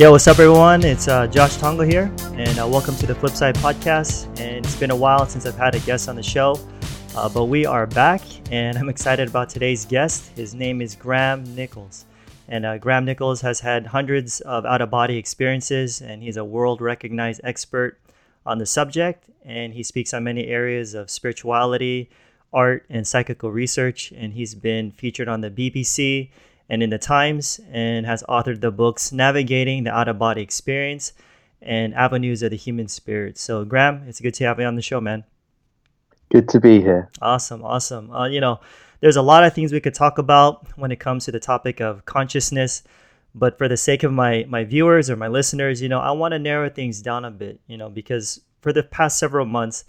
Yo, what's up, everyone? It's uh, Josh Tongol here, and uh, welcome to the Flipside Podcast. And it's been a while since I've had a guest on the show, uh, but we are back, and I'm excited about today's guest. His name is Graham Nicholls, and uh, Graham Nicholls has had hundreds of out-of-body experiences, and he's a world-recognized expert on the subject. And he speaks on many areas of spirituality, art, and psychical research. And he's been featured on the BBC and in the Times and has authored the books Navigating the Out of Body Experience and Avenues of the Human Spirit. So, Graham, it's good to have you on the show, man. Good to be here. Awesome, awesome. Uh, you know, there's a lot of things we could talk about when it comes to the topic of consciousness, but for the sake of my my viewers or my listeners, you know, I want to narrow things down a bit, you know, because for the past several months,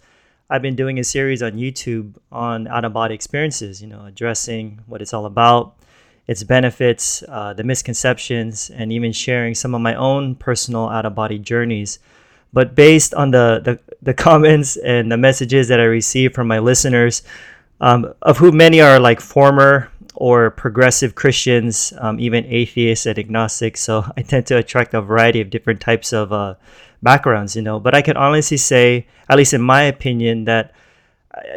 I've been doing a series on YouTube on out of body experiences, you know, addressing what it's all about, its benefits, uh, the misconceptions, and even sharing some of my own personal out of body journeys. But based on the, the, the, comments and the messages that I receive from my listeners, um, of whom many are like former or progressive Christians, um, even atheists and agnostics. So I tend to attract a variety of different types of uh, backgrounds, you know. But I can honestly say, at least in my opinion, that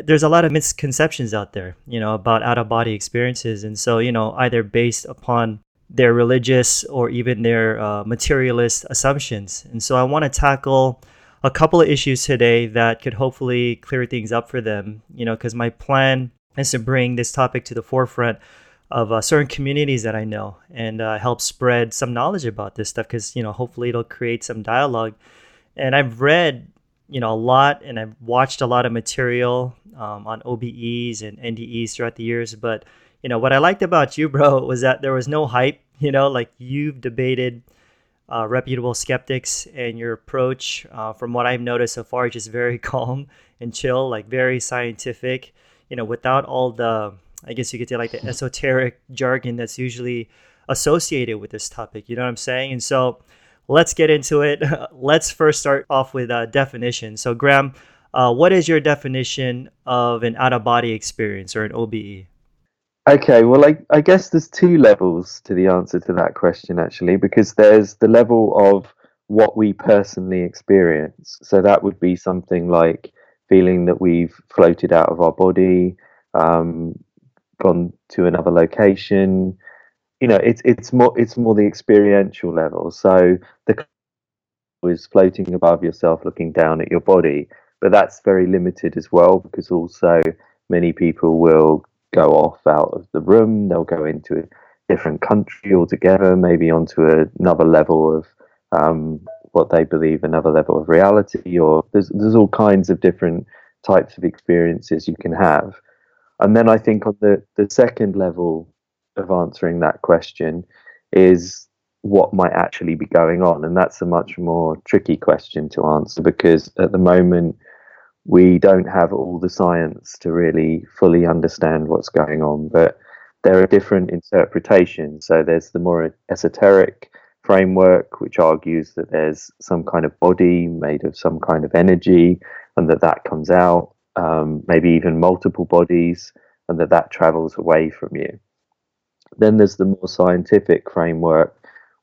there's a lot of misconceptions out there, you know, about out of body experiences. And so, you know, either based upon their religious or even their uh, materialist assumptions. And so I want to tackle a couple of issues today that could hopefully clear things up for them, you know, because my plan is to bring this topic to the forefront of uh, certain communities that I know and uh, help spread some knowledge about this stuff because, you know, hopefully it'll create some dialogue. And I've read you know a lot and I've watched a lot of material um, on OBEs and NDEs throughout the years. But you know what I liked about you, bro, was that there was no hype. You know, like you've debated uh, reputable skeptics, and your approach, uh, from what I've noticed so far, is just very calm and chill, like very scientific. You know, without all the, I guess you could say, like the esoteric jargon that's usually associated with this topic. You know what I'm saying? And so let's get into it. let's first start off with a definition. So, Graham, uh, what is your definition of an out of body experience or an OBE? Okay, well, I, I guess there's two levels to the answer to that question, actually, because there's the level of what we personally experience. So, that would be something like feeling that we've floated out of our body, um, gone to another location, you know it's it's more it's more the experiential level. So the is floating above yourself looking down at your body but that's very limited as well because also many people will go off out of the room they'll go into a different country altogether maybe onto another level of um, what they believe another level of reality or there's there's all kinds of different types of experiences you can have. And then i think on the the second level of answering that question is what might actually be going on. And that's a much more tricky question to answer because at the moment, we don't have all the science to really fully understand what's going on. But there are different interpretations. So there's the more esoteric framework, which argues that there's some kind of body made of some kind of energy and that that comes out, um, maybe even multiple bodies, and that that travels away from you. Then there's the more scientific framework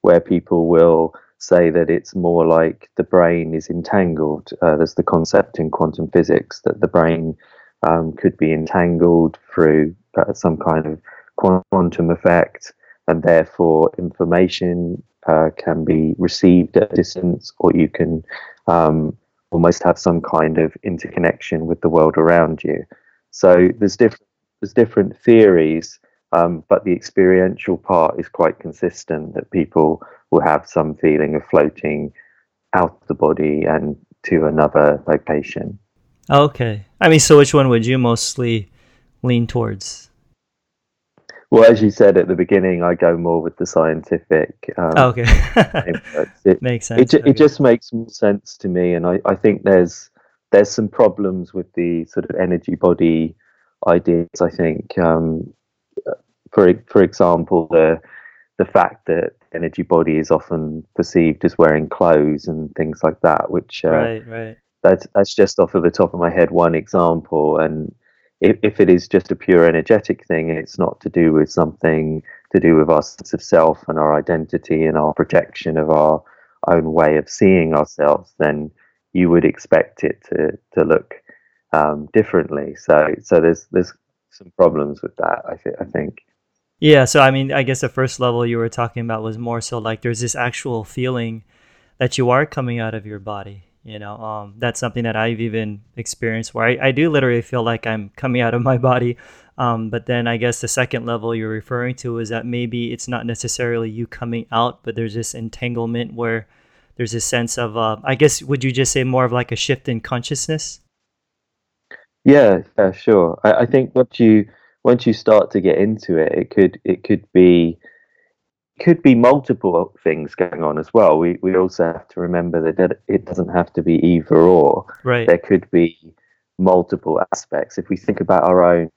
where people will say that it's more like the brain is entangled. Uh, there's the concept in quantum physics that the brain um, could be entangled through uh, some kind of quantum effect, and therefore information uh, can be received at a distance, or you can um, almost have some kind of interconnection with the world around you. So there's different there's different theories um, but the experiential part is quite consistent that people will have some feeling of floating out of the body and to another location. Okay. I mean, so which one would you mostly lean towards? Well, as you said at the beginning, I go more with the scientific. Um, oh, okay. it makes sense. It, okay. it just makes more sense to me, and I, I think there's there's some problems with the sort of energy body ideas. I think um, for for example, the the fact that energy body is often perceived as wearing clothes and things like that, which uh, right, right. That's that's just off of the top of my head one example, and if, if it is just a pure energetic thing it's not to do with something to do with our sense of self and our identity and our projection of our own way of seeing ourselves, then you would expect it to to look um, differently. So so there's there's some problems with that. I think I think. Yeah. So I mean, I guess the first level you were talking about was more so like there's this actual feeling that you are coming out of your body. You know, um, that's something that I've even experienced where I, I do literally feel like I'm coming out of my body. Um, but then I guess the second level you're referring to is that maybe it's not necessarily you coming out, but there's this entanglement where there's a sense of uh, I guess would you just say more of like a shift in consciousness? Yeah, yeah, sure. I, I think what you once you start to get into it, it could it could be could be multiple things going on as well. We we also have to remember that it doesn't have to be either or. Right. There could be multiple aspects. If we think about our own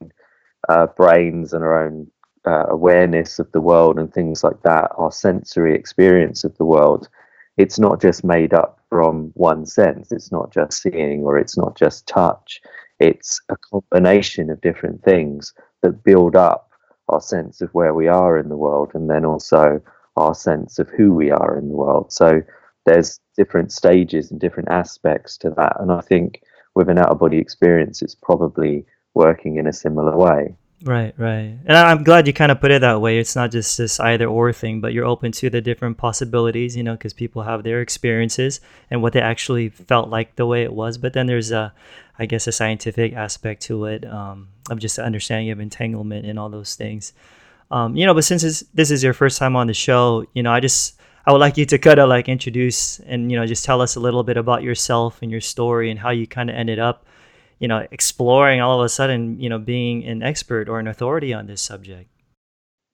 uh, brains and our own uh, awareness of the world and things like that, our sensory experience of the world, it's not just made up from one sense. It's not just seeing or it's not just touch. It's a combination of different things that build up our sense of where we are in the world and then also our sense of who we are in the world. So there's different stages and different aspects to that. And I think with an out of body experience, it's probably working in a similar way. Right, right. And I'm glad you kind of put it that way. It's not just this either or thing, but you're open to the different possibilities, you know, because people have their experiences and what they actually felt like the way it was. But then there's a, I guess, a scientific aspect to it um, of just understanding of entanglement and all those things. Um, you know, but since this is your first time on the show, you know, I just, I would like you to kind of like introduce and, you know, just tell us a little bit about yourself and your story and how you kind of ended up you know, exploring all of a sudden, you know, being an expert or an authority on this subject?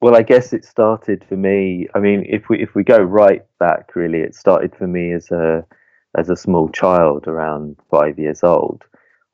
Well, I guess it started for me. I mean, if we if we go right back, really, it started for me as a as a small child, around five years old.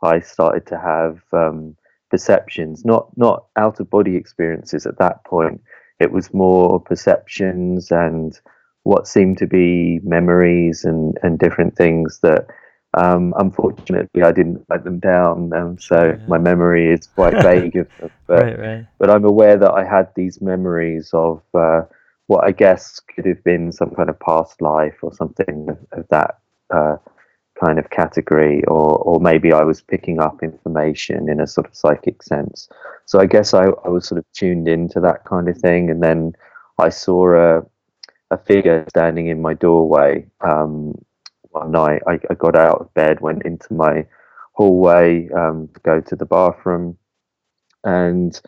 I started to have um, perceptions, not not out of body experiences at that point. It was more perceptions and what seemed to be memories and and different things that um, unfortunately, I didn't write them down, um, so yeah. my memory is quite vague of them. But, right, right. but I'm aware that I had these memories of uh, what I guess could have been some kind of past life or something of, of that uh, kind of category, or, or maybe I was picking up information in a sort of psychic sense. So I guess I, I was sort of tuned into that kind of thing, and then I saw a a figure standing in my doorway um, one night. I, I, got out of bed, went into my hallway um, to go to the bathroom, and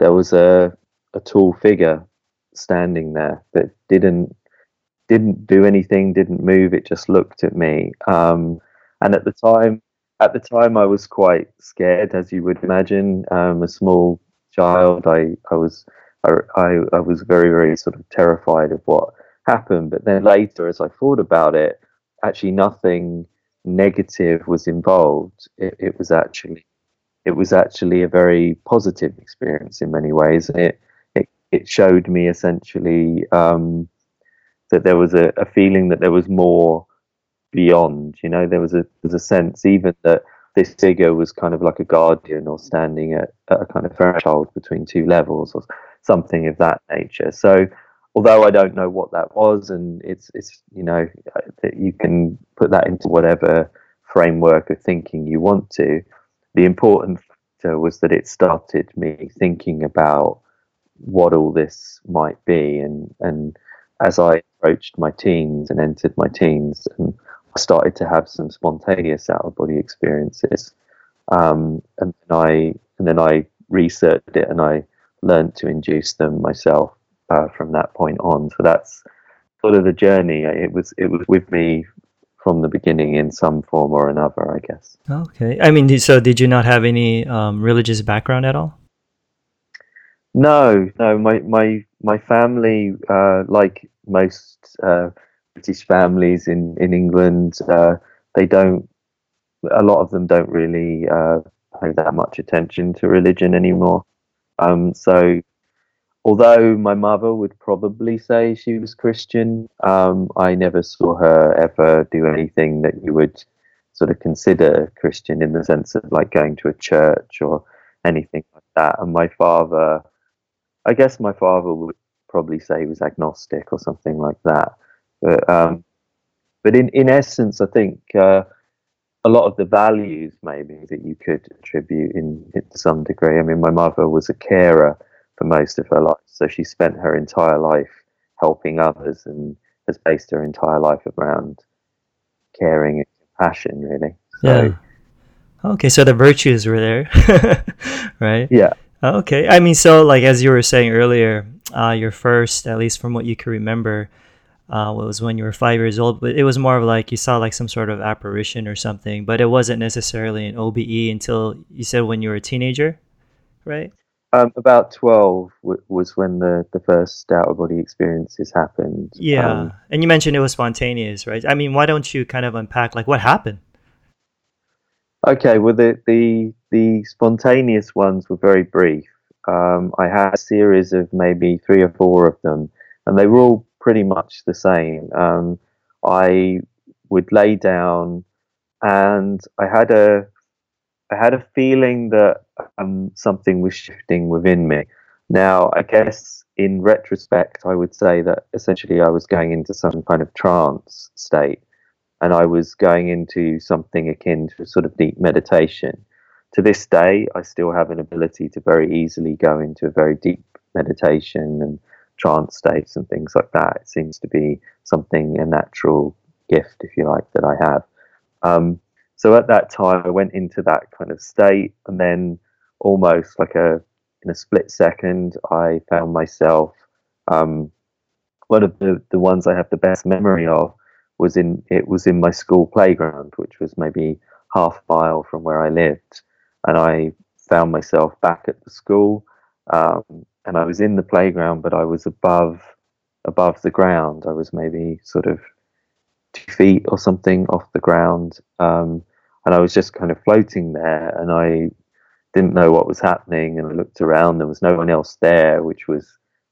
there was a a tall figure standing there that didn't didn't do anything, didn't move. It just looked at me. Um, and at the time, at the time, I was quite scared, as you would imagine. Um, a small child, I I was I, I, I was very very sort of terrified of what happened. But then later, as I thought about it, actually nothing negative was involved. It, it, was actually it was actually a very positive experience in many ways. It it, it showed me essentially um, that there was a, a, feeling that there was more beyond. You know, there was a there's a sense even that this figure was kind of like a guardian or standing at, at a kind of threshold between two levels or something of that nature. So although I don't know what that was, and it's it's you know you can put that into whatever framework of thinking you want to. The important factor was that it started me thinking about what all this might be, and and as I approached my teens and entered my teens, and I started to have some spontaneous out of body experiences, um, and then I and then I researched it and I learned to induce them myself uh, from that point on. So that's sort of the journey. It was it was with me from the beginning in some form or another, I guess. Okay. I mean, so did you not have any um, religious background at all? No, no. My my my family, uh, like most uh, British families in in England, uh, they don't. A lot of them don't really uh, pay that much attention to religion anymore. Um, so although my mother would probably say she was Christian, um, I never saw her ever do anything that you would sort of consider Christian in the sense of like going to a church or anything like that. And my father, I guess my father would probably say he was agnostic or something like that. But um, but in in essence, I think uh, a lot of the values maybe that you could attribute in, in some degree. I mean, my mother was a carer for most of her life, so she spent her entire life helping others and has based her entire life around caring and compassion, really. So, yeah. Okay, so the virtues were there, right? Yeah. Okay, I mean, so like as you were saying earlier, uh, your first, at least from what you can remember, uh, was when you were five years old. But it was more of like you saw like some sort of apparition or something, but it wasn't necessarily an OBE until you said when you were a teenager, right? Um, about 12 w- was when the, the first out of body experiences happened. Yeah. Um, and you mentioned it was spontaneous, right? I mean, why don't you kind of unpack like what happened? Okay, well, the, the, the spontaneous ones were very brief. Um, I had a series of maybe three or four of them, and they were all pretty much the same. Um, I would lay down, and I had a I had a feeling that um, something was shifting within me. Now, I guess in retrospect, I would say that essentially I was going into some kind of trance state, and I was going into something akin to sort of deep meditation. To this day, I still have an ability to very easily go into a very deep meditation and trance states and things like that. It seems to be something, a natural gift, if you like, that I have. Um, so at that time, I went into that kind of state, and then almost like a in a split second, I found myself. Um, one of the, the ones I have the best memory of was in it was in my school playground, which was maybe half mile from where I lived, and I found myself back at the school. Um, and I was in the playground, but I was above above the ground. I was maybe sort of two feet or something off the ground, um, and I was just kind of floating there. And I didn't know what was happening, and I looked around. There was no one else there, which was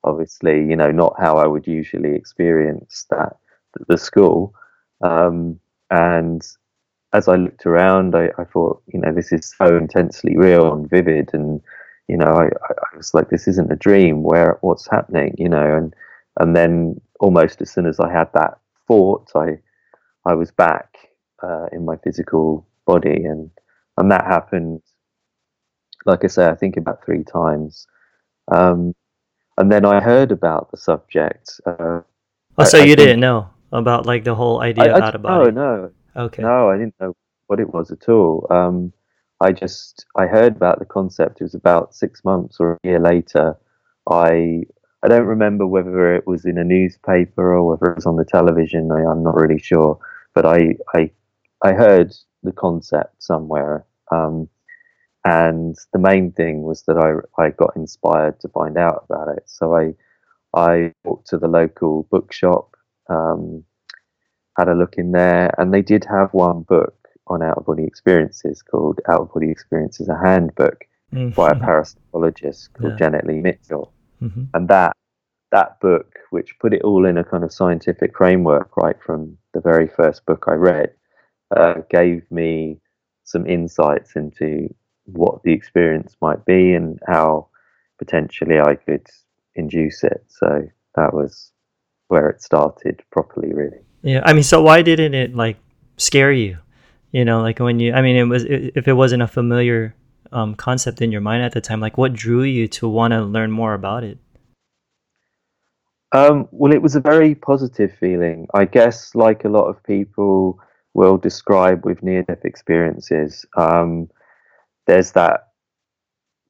obviously, you know, not how I would usually experience that the school. Um, and as I looked around, I, I, thought, you know, this is so intensely real and vivid, and you know, I, I was like, this isn't a dream. Where what's happening? You know, and and then almost as soon as I had that thought, I I was back uh, in my physical body, and and that happened. Like I say, I think about three times, um, and then I heard about the subject. Uh, oh, so I, you I didn't know about like the whole idea I, out of body? No, no. Okay. No, I didn't know what it was at all. Um, I just I heard about the concept. It was about six months or a year later. I I don't remember whether it was in a newspaper or whether it was on the television. I, am not really sure, but I I I heard the concept somewhere. Um, and the main thing was that I I got inspired to find out about it. So I I walked to the local bookshop, um, had a look in there, and they did have one book on out of body experiences called Out of Body Experiences, a handbook mm-hmm. by a parapsychologist called yeah. Janet Lee Mitchell. Mm-hmm. And that that book, which put it all in a kind of scientific framework, right from the very first book I read, uh, gave me some insights into what the experience might be and how potentially I could induce it. So that was where it started properly, really. Yeah, I mean, so why didn't it like scare you? you know like when you i mean it was if it wasn't a familiar um, concept in your mind at the time like what drew you to want to learn more about it um, well it was a very positive feeling i guess like a lot of people will describe with near-death experiences um, there's that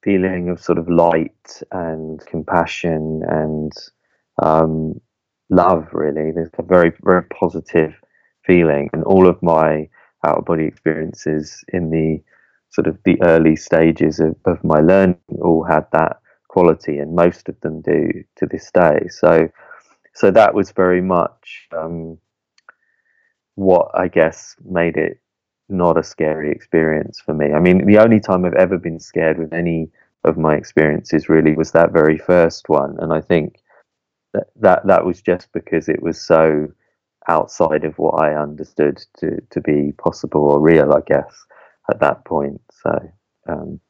feeling of sort of light and compassion and um, love really. There's a very very positive feeling. And all of my out of body experiences in the sort of the early stages of, of my learning all had that quality and most of them do to this day. So so that was very much um, what I guess made it not a scary experience for me. I mean, the only time I've ever been scared with any of my experiences really was that very first one, and I think that that, that was just because it was so outside of what I understood to, to be possible or real, I guess, at that point. So, um,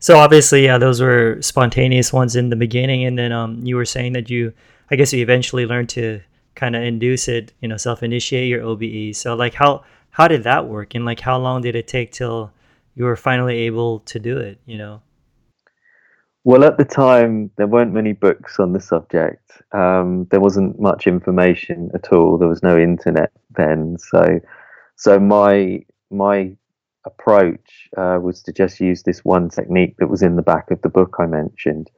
So obviously, yeah, those were spontaneous ones in the beginning, and then um, you were saying that you, I guess, you eventually learned to kind of induce it, you know, self-initiate your OBE. So like, how how did that work, and like, how long did it take till you were finally able to do it? You know. Well, at the time, there weren't many books on the subject. Um, there wasn't much information at all. There was no internet then, so so my my approach uh, was to just use this one technique that was in the back of the book I mentioned,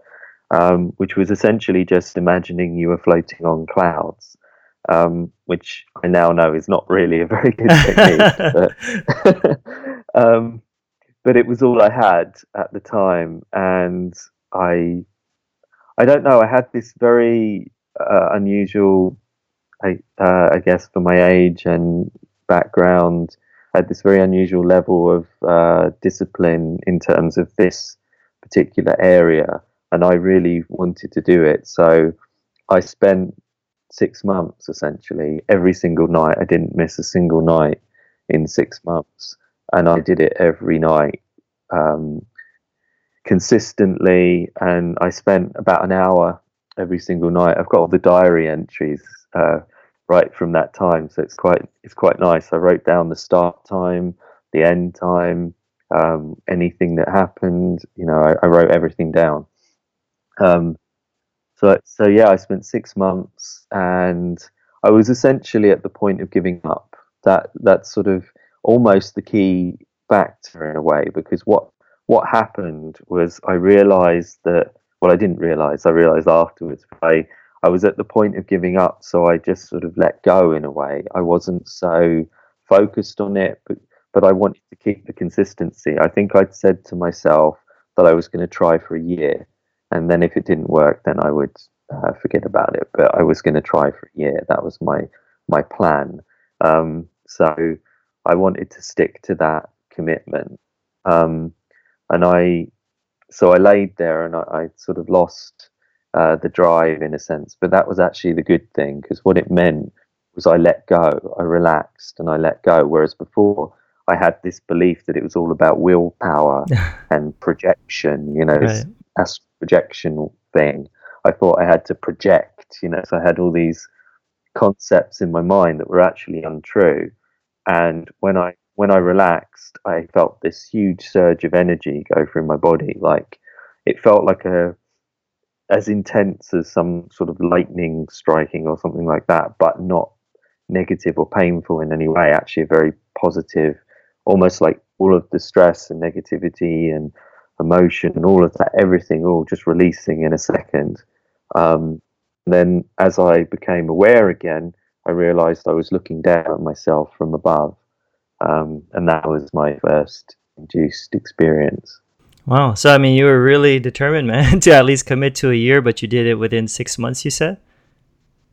um, which was essentially just imagining you were floating on clouds, um, which I now know is not really a very good technique. but, um, but it was all I had at the time, and I, I don't know. I had this very uh, unusual, I, uh, I guess, for my age and background I had this very unusual level of uh, discipline in terms of this particular area, and I really wanted to do it. So I spent six months essentially every single night. I didn't miss a single night in six months, and I did it every night um, consistently. And I spent about an hour every single night. I've got all the diary entries. Uh, right from that time. So it's quite it's quite nice. I wrote down the start time, the end time, um, anything that happened. You know, I, I wrote everything down. Um, so so yeah, I spent six months, and I was essentially at the point of giving up. That that's sort of almost the key factor in a way, because what what happened was I realised that well, I didn't realise. I realised afterwards. I I was at the point of giving up, so I just sort of let go in a way. I wasn't so focused on it, but but I wanted to keep the consistency. I think I'd said to myself that I was going to try for a year, and then if it didn't work, then I would uh, forget about it. But I was going to try for a year. That was my my plan. Um, so I wanted to stick to that commitment, um, and I so I laid there and I, I sort of lost uh, the drive in a sense. But that was actually the good thing because what it meant was I let go, I relaxed, and I let go. Whereas before, I had this belief that it was all about willpower and projection. You know, right. This projection thing. I thought I had to project. You know, so I had all these concepts in my mind that were actually untrue. And when I when I relaxed, I felt this huge surge of energy go through my body. Like it felt like a as intense as some sort of lightning striking or something like that, but not negative or painful in any way. Actually, a very positive, almost like all of the stress and negativity and emotion and all of that, everything all just releasing in a second. Um, then, as I became aware again, I realized I was looking down at myself from above. Um, and that was my first induced experience. Wow. So I mean, you were really determined, man, to at least commit to a year, but you did it within six months. You said.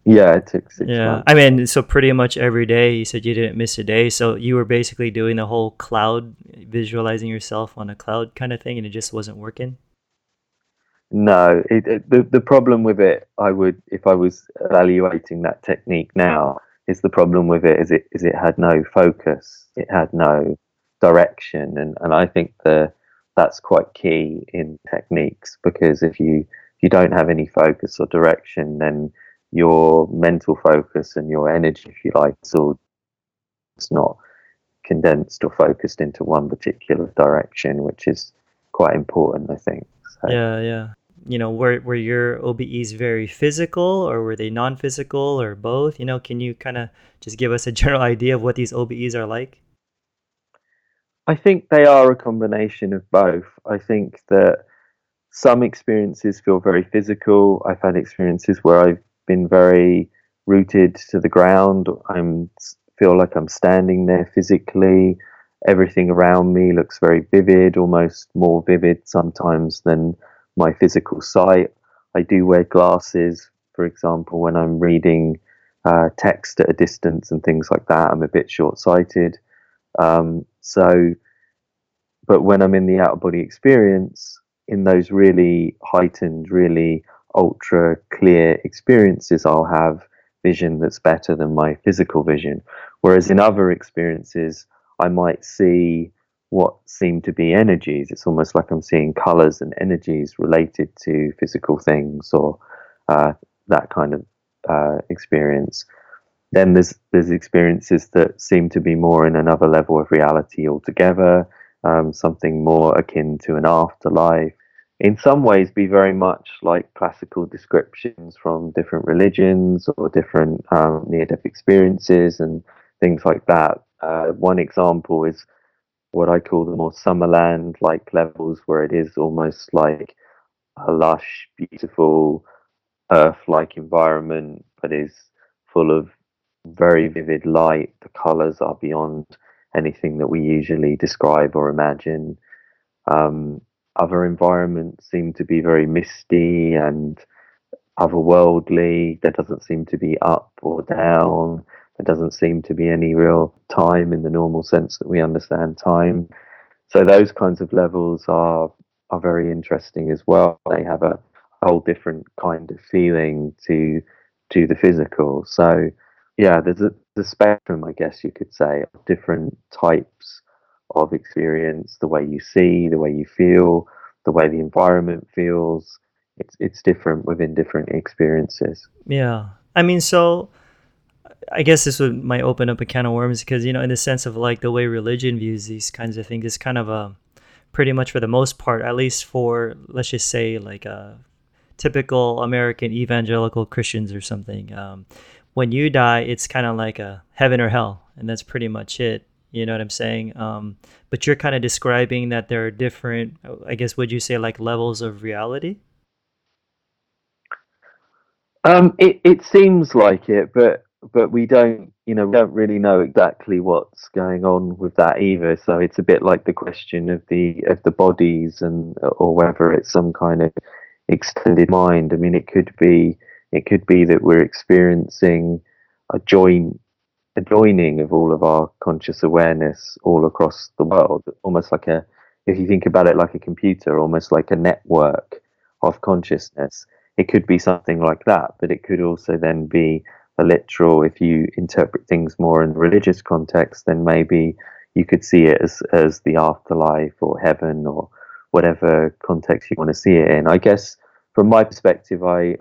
Yeah, it took six. Yeah, months. I mean, so pretty much every day. You said you didn't miss a day, so you were basically doing the whole cloud, visualizing yourself on a cloud kind of thing, and it just wasn't working. No, it, it, the the problem with it, I would, if I was evaluating that technique now, is the problem with it is it is it had no focus, it had no direction, and and I think the that's quite key in techniques because if you if you don't have any focus or direction, then your mental focus and your energy, if you like, is all it's not condensed or focused into one particular direction, which is quite important, I think. So. Yeah, yeah. You know, were were your OBEs very physical, or were they non-physical, or both? You know, can you kind of just give us a general idea of what these OBEs are like? I think they are a combination of both. I think that some experiences feel very physical. I've had experiences where I've been very rooted to the ground. I'm feel like I'm standing there physically. Everything around me looks very vivid, almost more vivid sometimes than my physical sight. I do wear glasses, for example, when I'm reading uh, text at a distance and things like that. I'm a bit short sighted. Um, so, but when I'm in the out of body experience, in those really heightened, really ultra clear experiences, I'll have vision that's better than my physical vision. Whereas in other experiences, I might see what seem to be energies. It's almost like I'm seeing colors and energies related to physical things or uh, that kind of uh, experience. Then there's there's experiences that seem to be more in another level of reality altogether, um, something more akin to an afterlife. In some ways, be very much like classical descriptions from different religions or different um, near-death experiences and things like that. Uh, one example is what I call the more Summerland like levels, where it is almost like a lush, beautiful, earth like environment, but is full of very vivid light. The colors are beyond anything that we usually describe or imagine. Um, other environments seem to be very misty and otherworldly. There doesn't seem to be up or down. There doesn't seem to be any real time in the normal sense that we understand time. So those kinds of levels are are very interesting as well. They have a whole different kind of feeling to to the physical. So yeah, there's a the spectrum, I guess you could say, of different types of experience. The way you see, the way you feel, the way the environment feels. It's it's different within different experiences. Yeah, I mean, so I guess this would might open up a can of worms because you know, in the sense of like the way religion views these kinds of things, it's kind of a pretty much for the most part, at least for let's just say like a uh, typical American evangelical Christians or something. Um, when you die, it's kind of like a heaven or hell, and that's pretty much it. You know what I'm saying? Um, but you're kind of describing that there are different, I guess, would you say like levels of reality? Um, it it seems like it, but but we don't, you know, we don't really know exactly what's going on with that either. So it's a bit like the question of the of the bodies and or whether it's some kind of extended mind. I mean, it could be it could be that we're experiencing a join a joining of all of our conscious awareness all across the world, almost like a if you think about it like a computer, almost like a network of consciousness. It could be something like that, but it could also then be a literal. If you interpret things more in religious context, then maybe you could see it as as the afterlife or heaven or whatever context you want to see it in. I guess from my perspective, I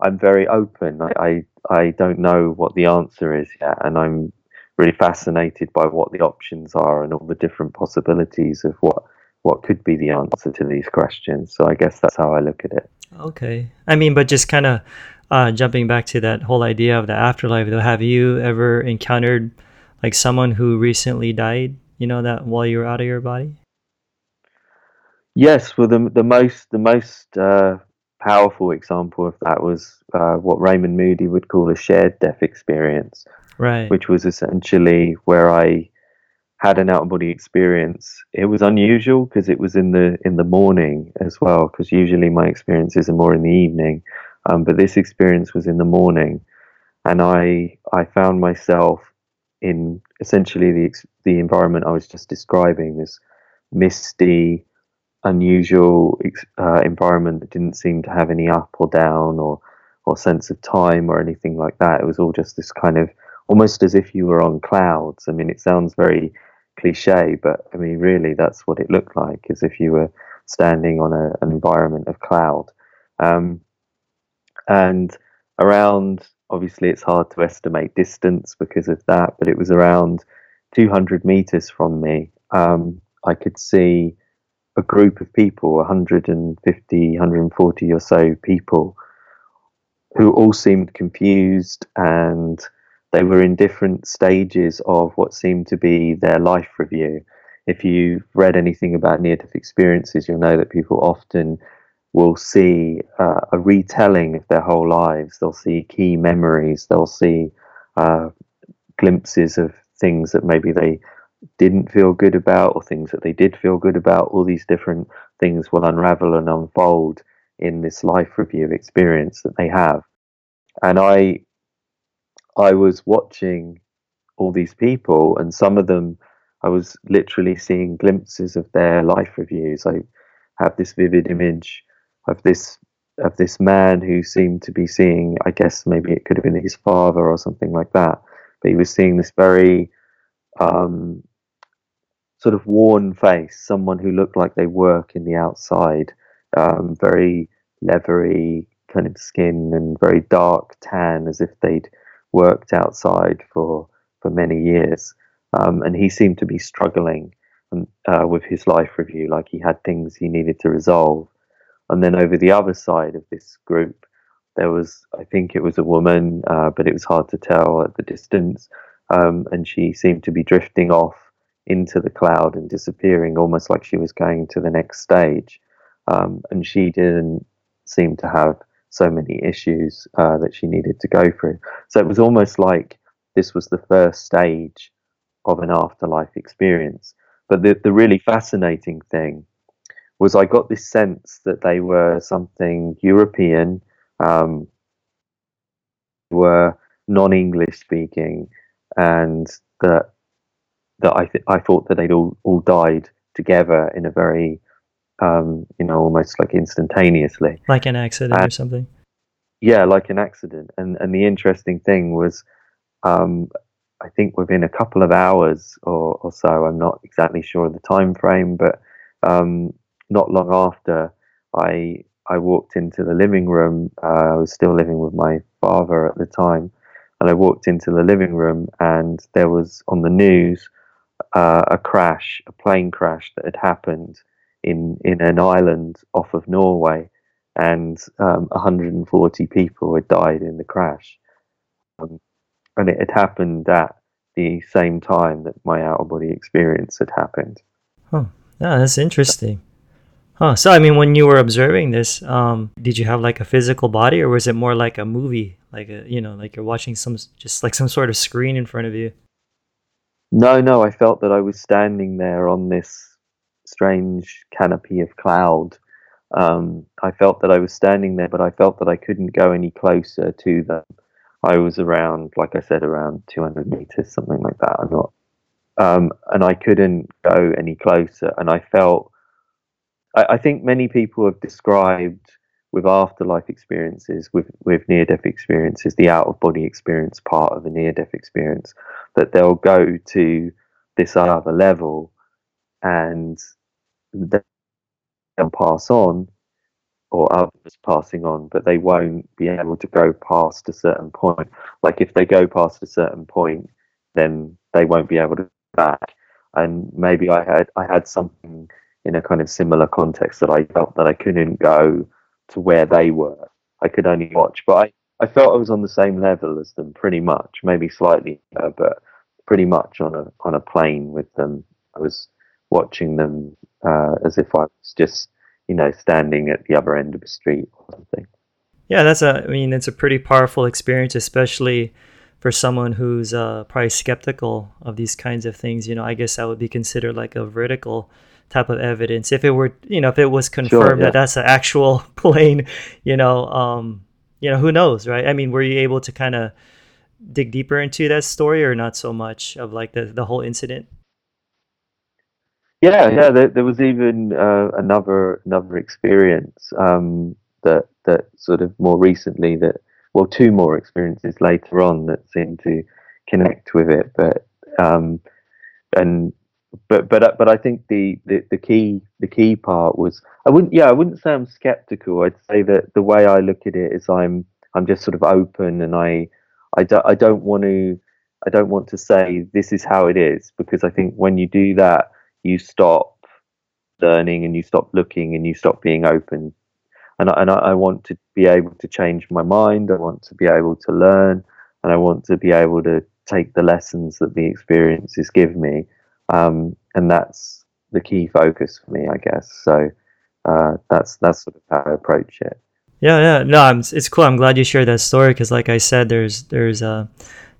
I'm very open. I, I, I don't know what the answer is yet, and I'm really fascinated by what the options are and all the different possibilities of what what could be the answer to these questions. So I guess that's how I look at it. Okay, I mean, but just kind of uh, jumping back to that whole idea of the afterlife, though, have you ever encountered like someone who recently died? You know that while you were out of your body. Yes, well, the the most the most uh, powerful example of that was uh, what Raymond Moody would call a shared death experience, right? Which was essentially where I had an out of body experience. It was unusual because it was in the in the morning as well. Because usually my experiences are more in the evening, um, but this experience was in the morning, and I I found myself in essentially the the environment I was just describing. This misty, unusual uh, environment that didn't seem to have any up or down or or sense of time or anything like that. It was all just this kind of almost as if you were on clouds. I mean, it sounds very cliche, but I mean, really, that's what it looked like, as if you were standing on a, an environment of cloud. Um, and around obviously it's hard to estimate distance because of that but it was around 200 meters from me um, i could see a group of people 150 140 or so people who all seemed confused and they were in different stages of what seemed to be their life review if you've read anything about near death experiences you'll know that people often will see uh, a retelling of their whole lives. They'll see key memories. They'll see uh, glimpses of things that maybe they didn't feel good about or things that they did feel good about. All these different things will unravel and unfold in this life review experience that they have. And I, I was watching all these people, and some of them, I was literally seeing glimpses of their life reviews. I have this vivid image of this of this man who seemed to be seeing I guess maybe it could have been his father or something like that but he was seeing this very um, sort of worn face, someone who looked like they work in the outside, um, very leathery kind of skin and very dark tan, as if they'd worked outside for for many years. Um, and he seemed to be struggling um, uh, with his life review, like he had things he needed to resolve. And then over the other side of this group, there was, I think it was a woman, uh, but it was hard to tell at the distance. Um, and she seemed to be drifting off into the cloud and disappearing, almost like she was going to the next stage. Um, and she didn't seem to have so many issues uh, that she needed to go through. So it was almost like this was the first stage of an afterlife experience. But the, the really fascinating thing was I got this sense that they were something European, um, were non-English speaking, and that that I th- I thought that they'd all, all died together in a very um, you know almost like instantaneously, like an accident and, or something. Yeah, like an accident. And and the interesting thing was, um, I think within a couple of hours or, or so, I'm not exactly sure of the time frame, but um, not long after, I I walked into the living room. Uh, I was still living with my father at the time, and I walked into the living room, and there was on the news uh, a crash, a plane crash that had happened in in an island off of Norway, and um, 140 people had died in the crash, um, and it had happened at the same time that my out of body experience had happened. Huh. Yeah, that's interesting. Huh. So, I mean, when you were observing this, um, did you have like a physical body, or was it more like a movie, like a you know, like you're watching some just like some sort of screen in front of you? No, no. I felt that I was standing there on this strange canopy of cloud. Um, I felt that I was standing there, but I felt that I couldn't go any closer to them. I was around, like I said, around 200 meters, something like that. I'm not, um, and I couldn't go any closer. And I felt, I, I think many people have described with afterlife experiences, with, with near death experiences, the out of body experience part of a near death experience, that they'll go to this other level and they'll pass on or others passing on, but they won't be able to go past a certain point. Like if they go past a certain point, then they won't be able to back. And maybe I had I had something in a kind of similar context that I felt that I couldn't go to where they were. I could only watch, but I, I felt I was on the same level as them pretty much, maybe slightly, uh, but pretty much on a on a plane with them. I was watching them uh, as if I was just you know standing at the other end of the street or something. Yeah, that's a. I mean, it's a pretty powerful experience, especially for someone who's uh, probably skeptical of these kinds of things. You know, I guess that would be considered like a veridical type of evidence. If it were you know if it was confirmed sure, yeah. that that's an actual plane you know um you know who knows right? I mean were you able to kind of dig deeper into that story or not so much of like the the whole incident? Yeah yeah there, there was even uh, another another experience um that that sort of more recently that well two more experiences later on that seemed to connect with it but um and but but uh, but I think the, the, the key the key part was I wouldn't yeah I wouldn't say I'm skeptical. I'd say that the way I look at it is I'm I'm just sort of open and I I don't I don't want to I don't want to say this is how it is because I think when you do that you stop learning and you stop looking and you stop being open and I, and I want to be able to change my mind. I want to be able to learn and I want to be able to take the lessons that the experiences give me um, and that's the key focus for me, I guess. So uh, that's that's sort of how I approach it. Yeah, yeah, no, I'm, it's cool. I'm glad you shared that story because, like I said, there's there's a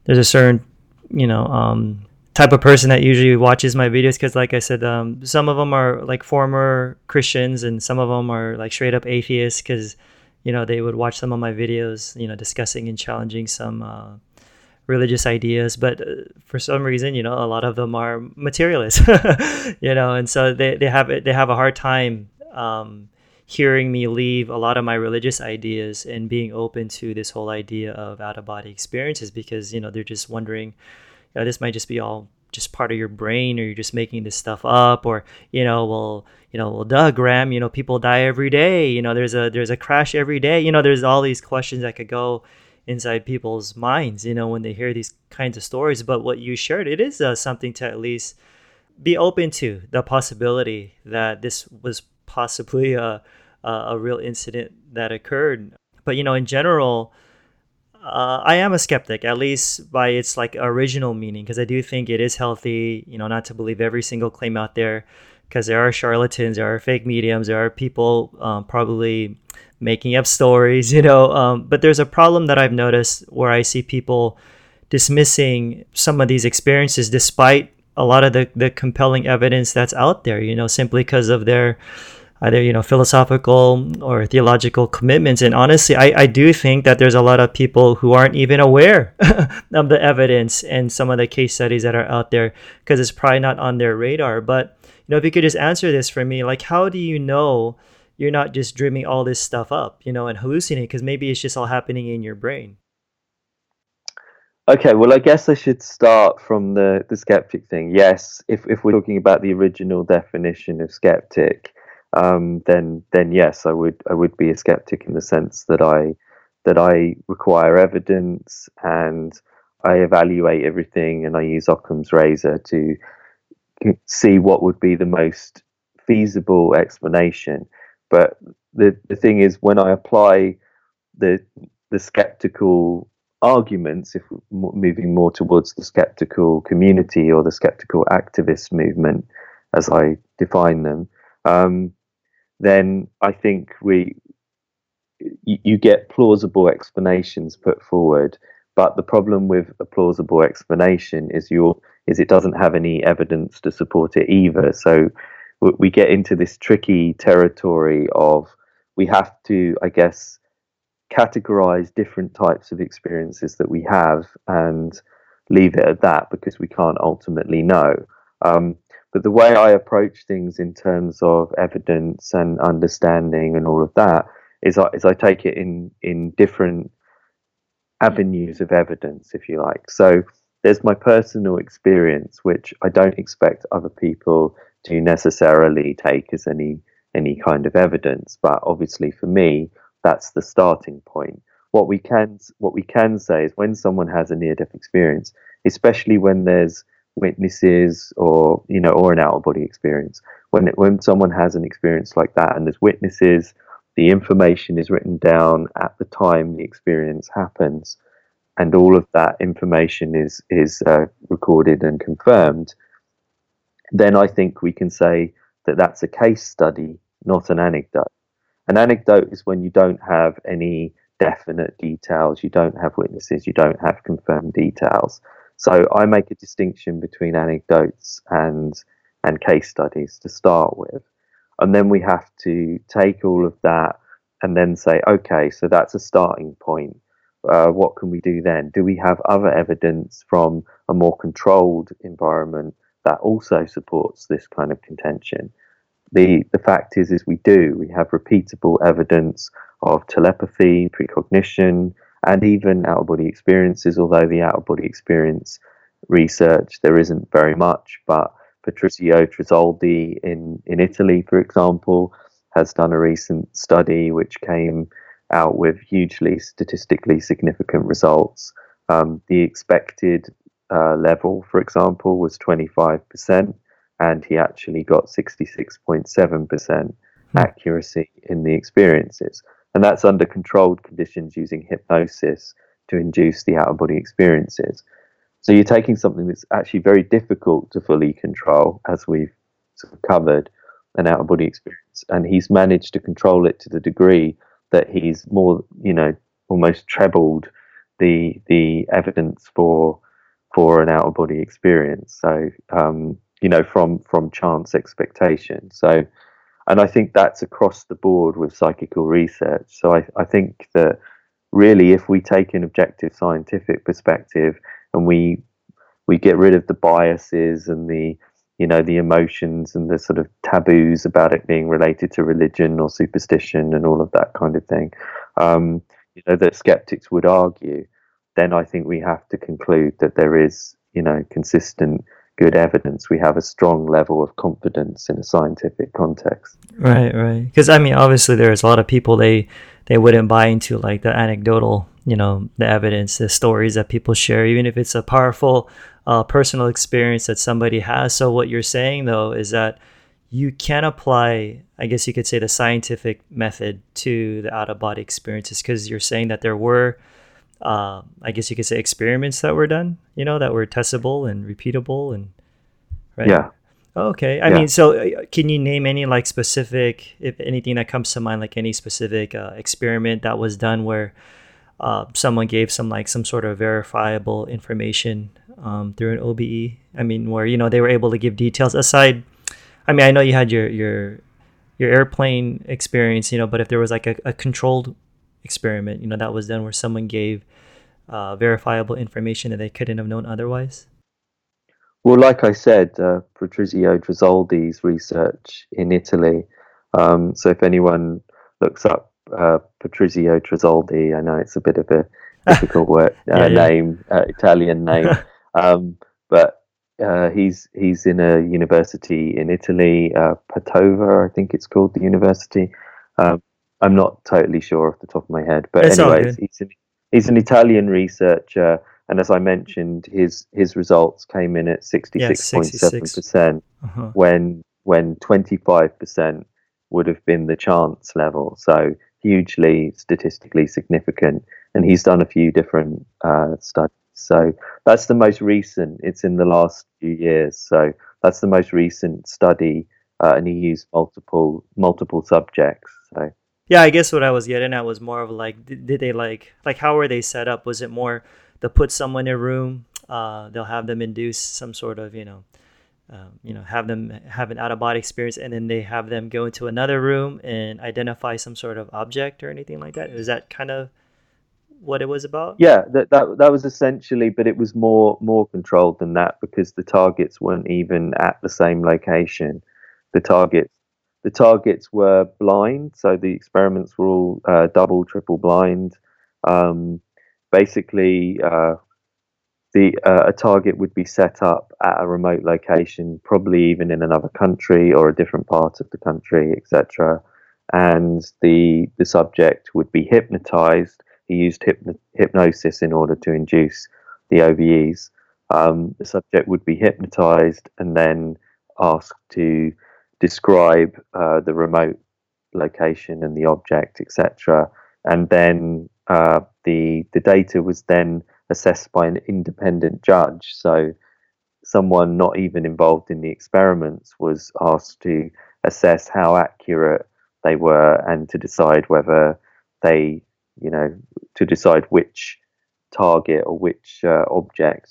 there's a certain you know um, type of person that usually watches my videos because, like I said, um, some of them are like former Christians and some of them are like straight up atheists because you know they would watch some of my videos, you know, discussing and challenging some. Uh, religious ideas, but uh, for some reason, you know, a lot of them are materialists, you know, and so they, they have they have a hard time um, hearing me leave a lot of my religious ideas and being open to this whole idea of out of body experiences because you know they're just wondering, you know, this might just be all just part of your brain or you're just making this stuff up or you know well you know well duh graham you know people die every day you know there's a there's a crash every day you know there's all these questions that could go inside people's minds you know when they hear these kinds of stories. But what you shared it is uh, something to at least be open to the possibility that this was possibly a, a, a real incident that occurred. But you know in general uh, I am a skeptic, at least by its like original meaning, because I do think it is healthy, you know, not to believe every single claim out there, because there are charlatans, there are fake mediums, there are people um, probably making up stories, you know. Um, but there's a problem that I've noticed where I see people dismissing some of these experiences despite a lot of the, the compelling evidence that's out there, you know, simply because of their either you know philosophical or theological commitments and honestly I, I do think that there's a lot of people who aren't even aware of the evidence and some of the case studies that are out there because it's probably not on their radar but you know if you could just answer this for me like how do you know you're not just dreaming all this stuff up you know and hallucinating because maybe it's just all happening in your brain Okay, well, I guess I should start from the, the skeptic thing. Yes, if, if we're talking about the original definition of skeptic, um, then then yes, I would I would be a skeptic in the sense that I that I require evidence and I evaluate everything and I use Occam's razor to see what would be the most feasible explanation. But the the thing is, when I apply the the skeptical arguments, if moving more towards the skeptical community or the skeptical activist movement, as I define them, um, then I think we you, you get plausible explanations put forward. But the problem with a plausible explanation is your is it doesn't have any evidence to support it either. So we get into this tricky territory of we have to, I guess, categorize different types of experiences that we have and leave it at that because we can't ultimately know. Um, but the way I approach things in terms of evidence and understanding and all of that is I, is I take it in, in different avenues of evidence, if you like. So there's my personal experience, which I don't expect other people to necessarily take as any any kind of evidence. But obviously, for me, that's the starting point. What we can what we can say is when someone has a near death experience, especially when there's witnesses or you know or an out of body experience when it, when someone has an experience like that and there's witnesses the information is written down at the time the experience happens and all of that information is is uh, recorded and confirmed then i think we can say that that's a case study not an anecdote an anecdote is when you don't have any definite details you don't have witnesses you don't have confirmed details so I make a distinction between anecdotes and and case studies to start with, and then we have to take all of that and then say, okay, so that's a starting point. Uh, what can we do then? Do we have other evidence from a more controlled environment that also supports this kind of contention? The the fact is, is we do. We have repeatable evidence of telepathy, precognition, and even out of body experiences, although the out of body experience research there isn't very much, but Patrizio Tressoldi in, in Italy, for example, has done a recent study which came out with hugely statistically significant results. Um, the expected uh, level, for example, was 25%, and he actually got 66.7% hmm. accuracy in the experiences and that's under controlled conditions using hypnosis to induce the out of body experiences. So you're taking something that's actually very difficult to fully control, as we've sort of covered, an out of body experience, and he's managed to control it to the degree that he's more, you know, almost trebled the the evidence for for an out of body experience. So um, you know, from from chance expectation. So and I think that's across the board with psychical research. So I, I think that really, if we take an objective scientific perspective and we we get rid of the biases and the you know the emotions and the sort of taboos about it being related to religion or superstition and all of that kind of thing, um, you know that skeptics would argue, then I think we have to conclude that there is you know consistent good evidence. We have a strong level of confidence in a scientific context. Right, right. Because I mean, obviously, there's a lot of people they they wouldn't buy into like the anecdotal, you know, the evidence, the stories that people share, even if it's a powerful uh, personal experience that somebody has. So what you're saying though is that you can apply, I guess you could say, the scientific method to the out of body experiences because you're saying that there were uh, I guess you could say experiments that were done, you know, that were testable and repeatable and right. Yeah. Okay. I yeah. mean, so uh, can you name any like specific, if anything that comes to mind, like any specific uh, experiment that was done where uh, someone gave some like some sort of verifiable information um, through an OBE? I mean, where you know they were able to give details aside. I mean, I know you had your your your airplane experience, you know, but if there was like a, a controlled experiment, you know, that was done where someone gave uh, verifiable information that they couldn't have known otherwise? Well, like I said, uh, Patrizio Tressoldi's research in Italy. Um, so if anyone looks up uh, Patrizio Drisoldi, I know it's a bit of a difficult word, uh, yeah, yeah. name, uh, Italian name, um, but uh, he's he's in a university in Italy, uh, Padova, I think it's called the university. Um, I'm not totally sure off the top of my head, but it's anyways, he's an, he's an Italian researcher, and as I mentioned, his his results came in at sixty six point seven percent, uh-huh. when when twenty five percent would have been the chance level. So hugely statistically significant, and he's done a few different uh, studies. So that's the most recent. It's in the last few years. So that's the most recent study, uh, and he used multiple multiple subjects. So yeah, I guess what I was getting at was more of like, did, they like, like how were they set up? Was it more to put someone in a room? Uh, they'll have them induce some sort of, you know, um, you know, have them have an out of body experience, and then they have them go into another room and identify some sort of object or anything like that. Is that kind of what it was about? Yeah, that that that was essentially, but it was more more controlled than that because the targets weren't even at the same location. The targets the targets were blind, so the experiments were all uh, double, triple blind. Um, basically, uh, the uh, a target would be set up at a remote location, probably even in another country or a different part of the country, etc. And the the subject would be hypnotized. He used hypno- hypnosis in order to induce the OBEs. Um, the subject would be hypnotized and then asked to describe uh, the remote location and the object, etc. And then uh, the the data was then assessed by an independent judge. So someone not even involved in the experiments was asked to assess how accurate they were and to decide whether they, you know, to decide which target or which uh, object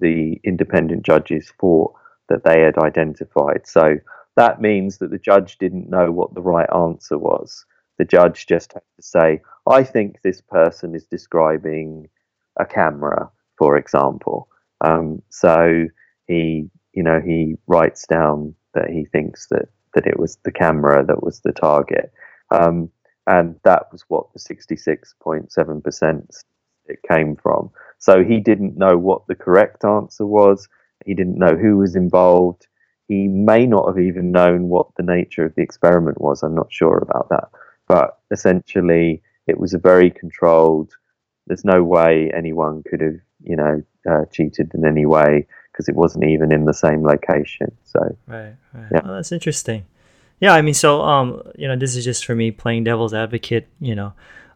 the independent judges thought that they had identified. So that means that the judge didn't know what the right answer was. The judge just had to say, I think this person is describing a camera, for example. Um, so he, you know, he writes down that he thinks that, that it was the camera that was the target. Um, and that was what the 66.7% it came from. So he didn't know what the correct answer was. He didn't know who was involved he may not have even known what the nature of the experiment was. I'm not sure about that. But essentially, it was a very controlled. There's no way anyone could have, you know, uh, cheated in any way because it wasn't even in the same location. So right, right. Yeah. that's interesting. Yeah, I mean, so um, you know, this is just for me playing devil's advocate. You know,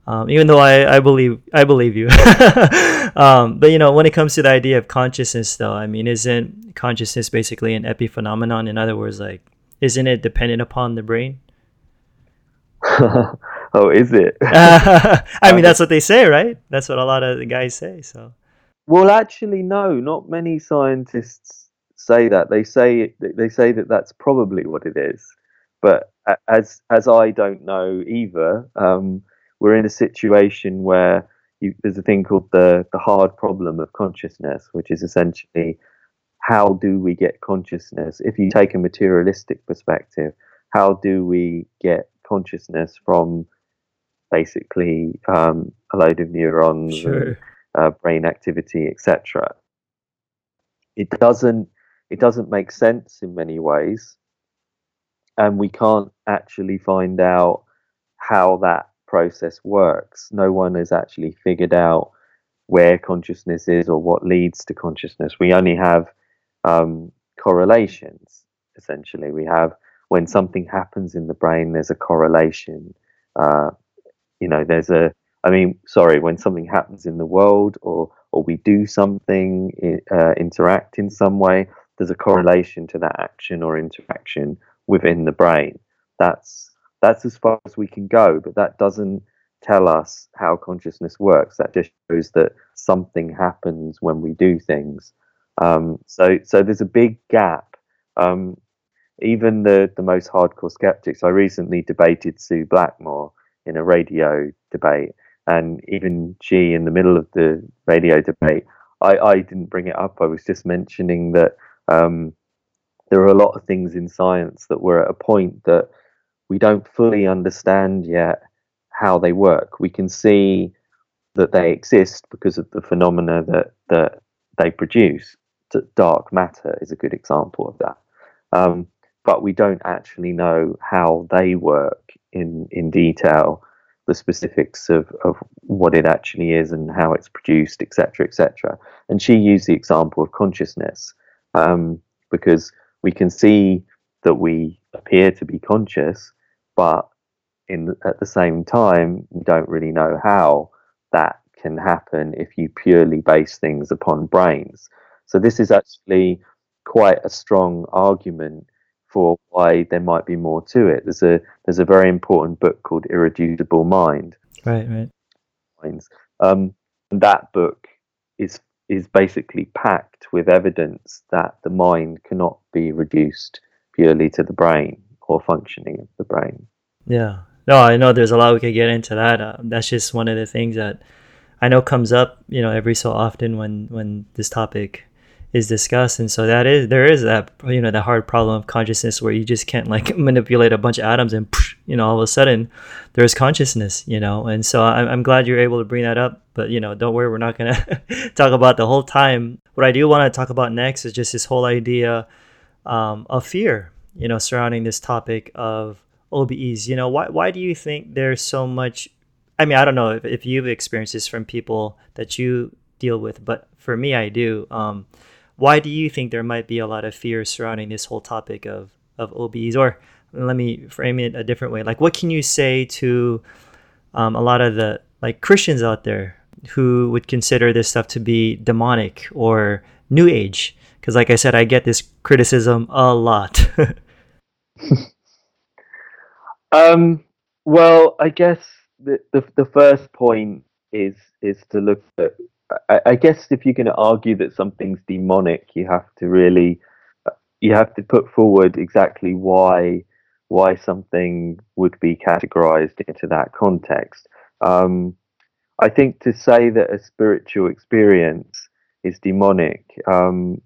um, even though I, I believe I believe you. um, but you know, when it comes to the idea of consciousness, though, I mean, isn't consciousness basically an epiphenomenon? In other words, like, isn't it dependent upon the brain? oh, is it? I mean, that's what they say, right? That's what a lot of the guys say. So, well, actually, no, not many scientists say that. They say they say that that's probably what it is, but as as I don't know either. Um, we're in a situation where you, there's a thing called the the hard problem of consciousness, which is essentially how do we get consciousness? If you take a materialistic perspective, how do we get consciousness from basically um, a load of neurons, sure. and, uh, brain activity, etc. It doesn't it doesn't make sense in many ways, and we can't actually find out how that process works. No one has actually figured out where consciousness is or what leads to consciousness. We only have um, correlations, essentially. We have when something happens in the brain, there's a correlation. Uh, you know, there's a, I mean, sorry, when something happens in the world or, or we do something, uh, interact in some way, there's a correlation to that action or interaction within the brain. That's that's as far as we can go, but that doesn't tell us how consciousness works. That just shows that something happens when we do things. Um, so so there's a big gap. Um, even the the most hardcore skeptics. I recently debated Sue Blackmore in a radio debate, and even she, in the middle of the radio debate, I, I didn't bring it up. I was just mentioning that um, there are a lot of things in science that we're at a point that we don't fully understand yet how they work. We can see that they exist because of the phenomena that that they produce. Dark matter is a good example of that. Um, but we don't actually know how they work in in detail, the specifics of, of what it actually is and how it's produced, etc., etc. And she used the example of consciousness um, because we can see that we appear to be conscious, but in at the same time, you don't really know how that can happen if you purely base things upon brains. So this is actually quite a strong argument for why there might be more to it. There's a there's a very important book called Irreducible Mind. Right, right. Minds. Um, and that book is is basically packed with evidence that the mind cannot be reduced purely to the brain or functioning of the brain. Yeah. No, I know there's a lot we could get into that. Uh, that's just one of the things that I know comes up, you know, every so often when when this topic is discussed and so that is there is that you know the hard problem of consciousness where you just can't like manipulate a bunch of atoms and you know all of a sudden there's consciousness you know and so I'm, I'm glad you're able to bring that up but you know don't worry we're not gonna talk about the whole time what i do want to talk about next is just this whole idea um, of fear you know surrounding this topic of obes you know why, why do you think there's so much i mean i don't know if, if you've experienced this from people that you deal with but for me i do um, why do you think there might be a lot of fear surrounding this whole topic of of OBEs? Or let me frame it a different way. Like, what can you say to um, a lot of the like Christians out there who would consider this stuff to be demonic or new age? Because, like I said, I get this criticism a lot. um. Well, I guess the, the the first point is is to look at I, I guess if you're going to argue that something's demonic, you have to really you have to put forward exactly why why something would be categorized into that context. Um, I think to say that a spiritual experience is demonic, um,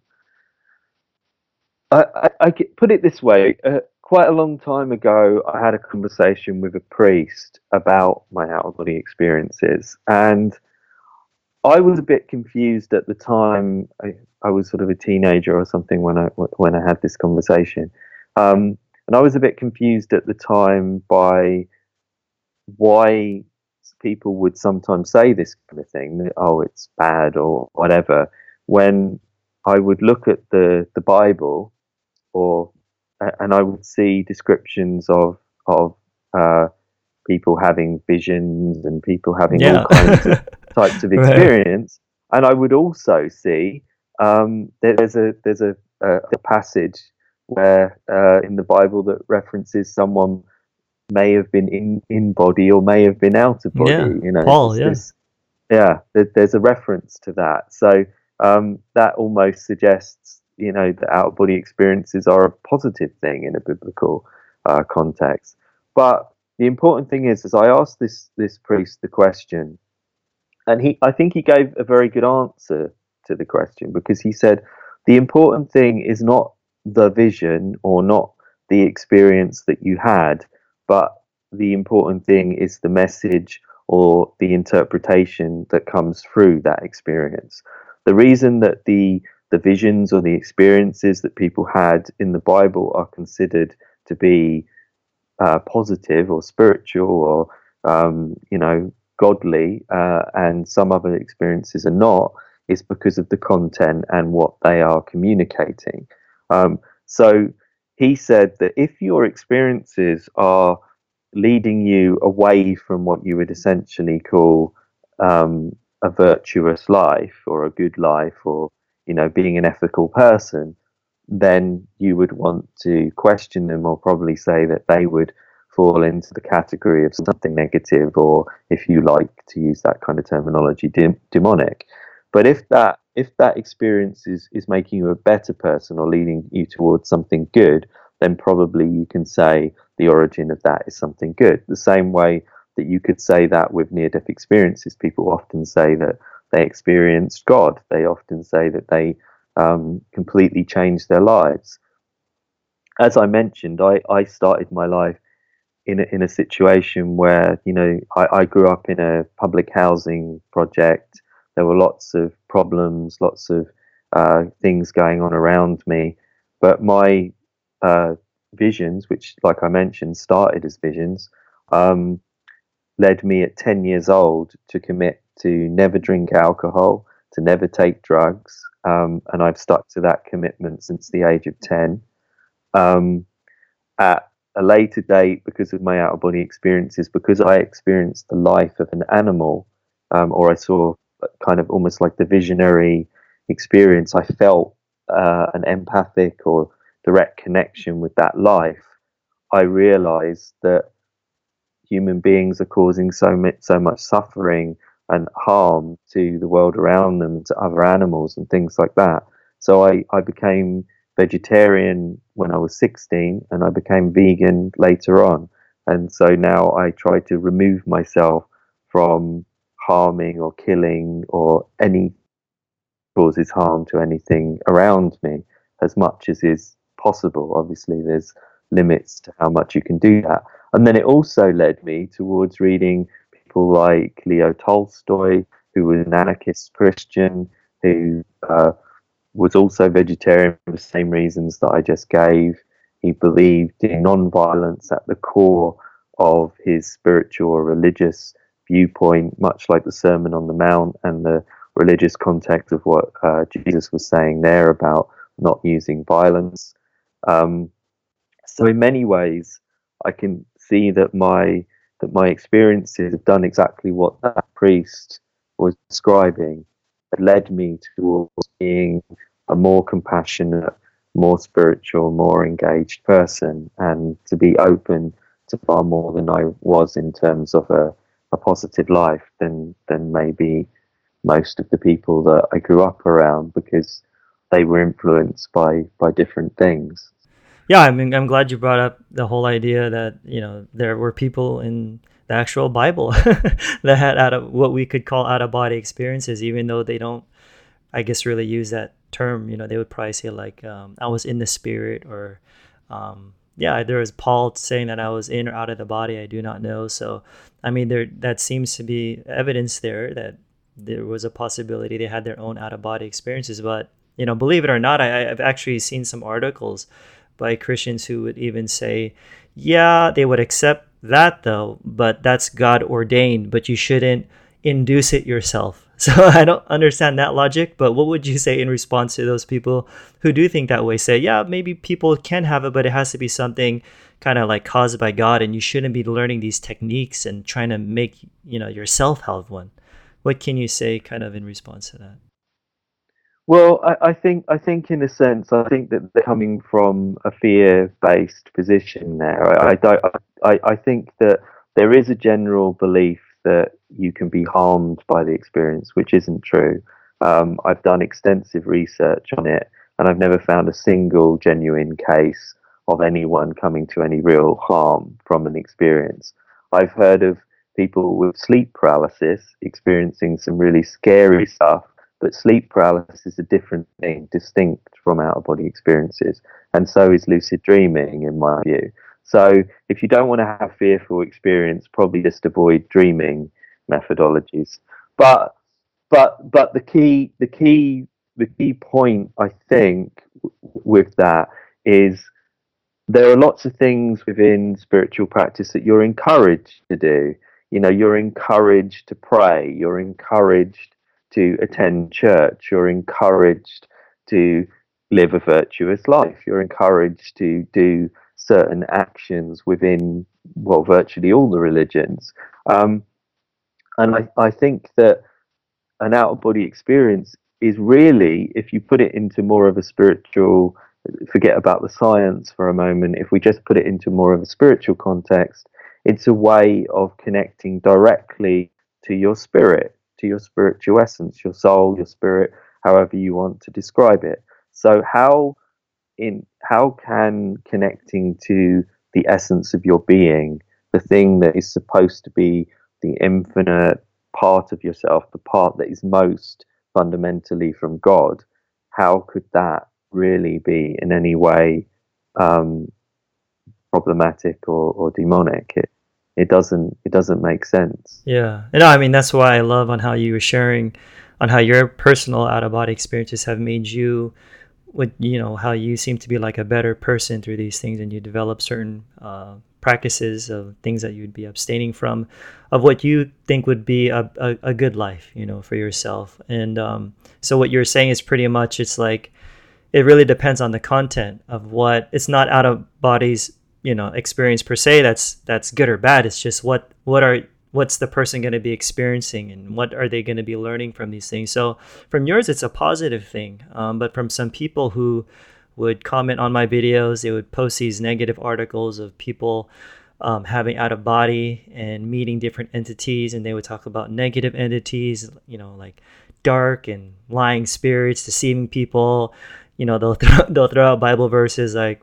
I, I, I, put it this way. Uh, quite a long time ago, I had a conversation with a priest about my out of body experiences, and I was a bit confused at the time. I, I, was sort of a teenager or something when I when I had this conversation, um, and I was a bit confused at the time by why people would sometimes say this kind of thing. Oh, it's bad or whatever. When I would look at the the Bible, or and I would see descriptions of of uh, people having visions and people having yeah. all kinds of types of experience. Right. And I would also see um, there's a there's a, a, a passage where uh, in the Bible that references someone may have been in, in body or may have been out of body. Yeah. You know, Paul, yeah, yeah. There, there's a reference to that, so um, that almost suggests you know that out of body experiences are a positive thing in a biblical uh, context. But the important thing is, as I asked this this priest the question, and he, I think he gave a very good answer to the question because he said the important thing is not the vision or not the experience that you had, but the important thing is the message or the interpretation that comes through that experience. The reason that the the visions or the experiences that people had in the Bible are considered to be uh, positive or spiritual or um, you know godly, uh, and some other experiences are not, is because of the content and what they are communicating. Um, so he said that if your experiences are leading you away from what you would essentially call um, a virtuous life or a good life or you know being an ethical person then you would want to question them or probably say that they would fall into the category of something negative or if you like to use that kind of terminology de- demonic. But if that if that experience is, is making you a better person or leading you towards something good then probably you can say the origin of that is something good. The same way that you could say that with near death experiences people often say that they experienced god. They often say that they um, completely changed their lives. As i mentioned i, I started my life in a, in a situation where you know I, I grew up in a public housing project. There were lots of problems, lots of uh, things going on around me, but my uh, visions, which, like I mentioned, started as visions, um, led me at ten years old to commit to never drink alcohol, to never take drugs, um, and I've stuck to that commitment since the age of ten. Um, at a later date because of my out of body experiences, because I experienced the life of an animal, um, or I saw kind of almost like the visionary experience, I felt uh, an empathic or direct connection with that life. I realized that human beings are causing so so much suffering and harm to the world around them, to other animals and things like that. So I, I became vegetarian when I was 16 and I became vegan later on. And so now I try to remove myself from harming or killing or any causes harm to anything around me as much as is possible. Obviously, there's limits to how much you can do that. And then it also led me towards reading people like Leo Tolstoy, who was an anarchist Christian, who uh, was also vegetarian for the same reasons that I just gave. He believed in non-violence at the core of his spiritual or religious viewpoint, much like the Sermon on the Mount and the religious context of what uh, Jesus was saying there about not using violence. Um, so, in many ways, I can see that my that my experiences have done exactly what that priest was describing led me towards being a more compassionate, more spiritual, more engaged person, and to be open to far more than I was in terms of a, a positive life than than maybe most of the people that I grew up around because they were influenced by by different things. Yeah, I mean, I'm glad you brought up the whole idea that you know there were people in the actual Bible that had out of what we could call out of body experiences, even though they don't, I guess, really use that term. You know, they would probably say like, um, "I was in the spirit," or um, yeah, there was Paul saying that I was in or out of the body. I do not know. So, I mean, there that seems to be evidence there that there was a possibility they had their own out of body experiences. But you know, believe it or not, I, I've actually seen some articles by Christians who would even say, yeah, they would accept that though, but that's God ordained, but you shouldn't induce it yourself. So I don't understand that logic, but what would you say in response to those people who do think that way? Say, yeah, maybe people can have it, but it has to be something kind of like caused by God, and you shouldn't be learning these techniques and trying to make you know yourself have one. What can you say, kind of in response to that? Well, I, I, think I think in a sense, I think that they're coming from a fear-based position there. I, I don't. I, I think that there is a general belief that you can be harmed by the experience, which isn't true. Um, I've done extensive research on it, and I've never found a single genuine case of anyone coming to any real harm from an experience. I've heard of people with sleep paralysis experiencing some really scary stuff but sleep paralysis is a different thing, distinct from out of body experiences. And so is lucid dreaming, in my view. So if you don't want to have fearful experience, probably just avoid dreaming methodologies. But but but the key the key the key point I think with that is there are lots of things within spiritual practice that you're encouraged to do. You know, you're encouraged to pray, you're encouraged to attend church, you're encouraged to live a virtuous life, you're encouraged to do certain actions within, well, virtually all the religions. Um, and I, I think that an out of body experience is really, if you put it into more of a spiritual forget about the science for a moment, if we just put it into more of a spiritual context, it's a way of connecting directly to your spirit, to your spiritual essence, your soul, your spirit, however you want to describe it. So how in how can connecting to the essence of your being, the thing that is supposed to be the infinite part of yourself, the part that is most fundamentally from God, how could that really be in any way um, problematic or, or demonic. It it doesn't it doesn't make sense. Yeah, no, I mean that's why I love on how you were sharing on how your personal out of body experiences have made you with you know how you seem to be like a better person through these things and you develop certain uh, practices of things that you'd be abstaining from of what you think would be a, a, a good life you know for yourself and um, so what you're saying is pretty much it's like it really depends on the content of what it's not out of bodies you know experience per se that's that's good or bad. It's just what what are what's the person going to be experiencing and what are they going to be learning from these things? So from yours it's a positive thing um, but from some people who would comment on my videos they would post these negative articles of people um, having out of body and meeting different entities and they would talk about negative entities you know like dark and lying spirits deceiving people. You know they'll throw, they'll throw out Bible verses like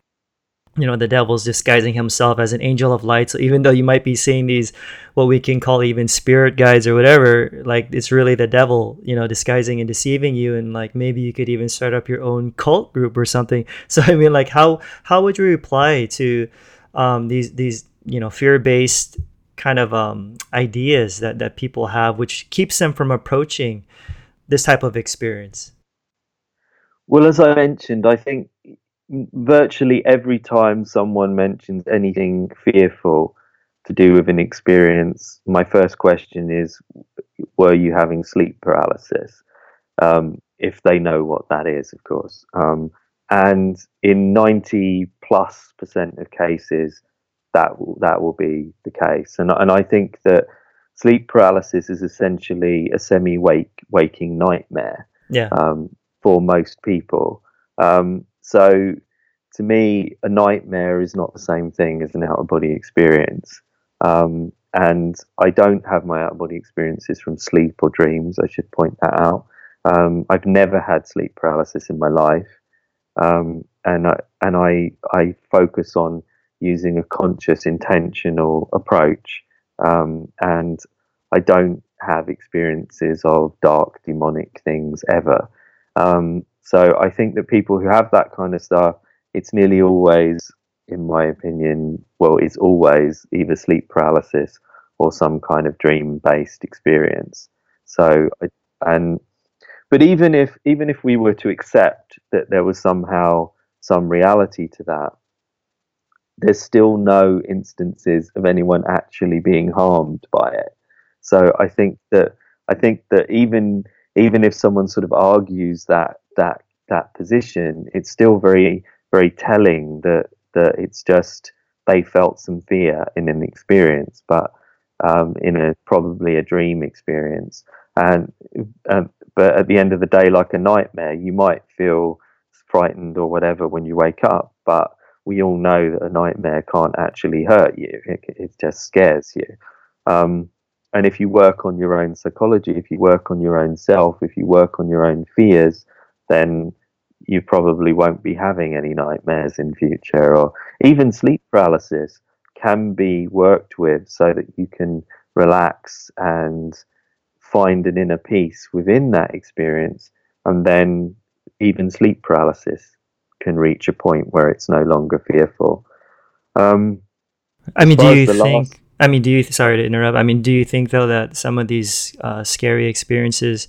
you know the devil's disguising himself as an angel of light. So even though you might be seeing these what we can call even spirit guides or whatever like it's really the devil you know disguising and deceiving you. And like maybe you could even start up your own cult group or something. So i mean like how how would you reply to um, these these you know fear-based kind of um, ideas that that people have which keeps them from approaching this type of experience? Well, as I mentioned, I think virtually every time someone mentions anything fearful to do with an experience, my first question is, were you having sleep paralysis? Um, if they know what that is, of course. Um, and in 90 plus percent of cases, that will, that will be the case. And, and I think that sleep paralysis is essentially a semi wake waking nightmare. Yeah. Um, for most people. Um, so to me, a nightmare is not the same thing as an out of body experience. Um, and I don't have my out of body experiences from sleep or dreams. I should point that out. Um, I've never had sleep paralysis in my life, um, and I, and I I focus on using a conscious, intentional approach. Um, and I don't have experiences of dark, demonic things ever. Um, so I think that people who have that kind of stuff, it's nearly always, in my opinion, well, it's always either sleep paralysis or some kind of dream-based experience. So, and but even if even if we were to accept that there was somehow some reality to that, there's still no instances of anyone actually being harmed by it. So I think that I think that even even if someone sort of argues that that that position, it's still very very telling that that it's just they felt some fear in an experience, but um, in a probably a dream experience. And um, but at the end of the day, like a nightmare, you might feel frightened or whatever when you wake up, but we all know that a nightmare can't actually hurt you; it, it just scares you. Um, and if you work on your own psychology, if you work on your own self, if you work on your own fears, then you probably won't be having any nightmares in future or even sleep paralysis can be worked with so that you can relax and find an inner peace within that experience and then even sleep paralysis can reach a point where it's no longer fearful um, i mean do you think last, I mean, do you? Sorry to interrupt. I mean, do you think though that some of these uh, scary experiences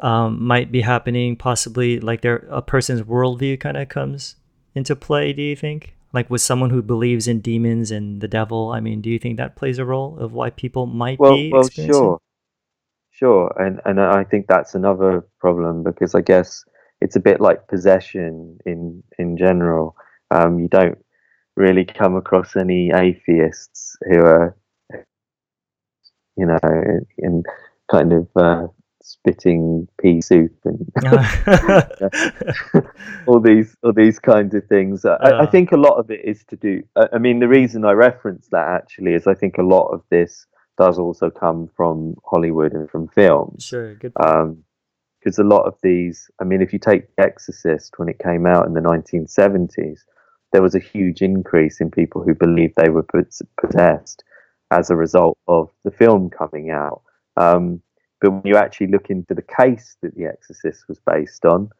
um, might be happening. Possibly like their a person's worldview kind of comes into play. Do you think? Like with someone who believes in demons and the devil, I mean, do you think that plays a role of why people might Well, be well, sure, sure, and and I think that's another problem because I guess it's a bit like possession in in general. Um, you don't really come across any atheists who are, you know, in, in kind of uh, spitting pea soup and all these all these kinds of things. I, I think a lot of it is to do. I, I mean, the reason I reference that actually is I think a lot of this does also come from Hollywood and from films. sure, good. Because a lot of these, I mean, if you take The Exorcist when it came out in the 1970s, there was a huge increase in people who believed they were possessed as a result of the film coming out. Um, but when you actually look into the case that The Exorcist was based on,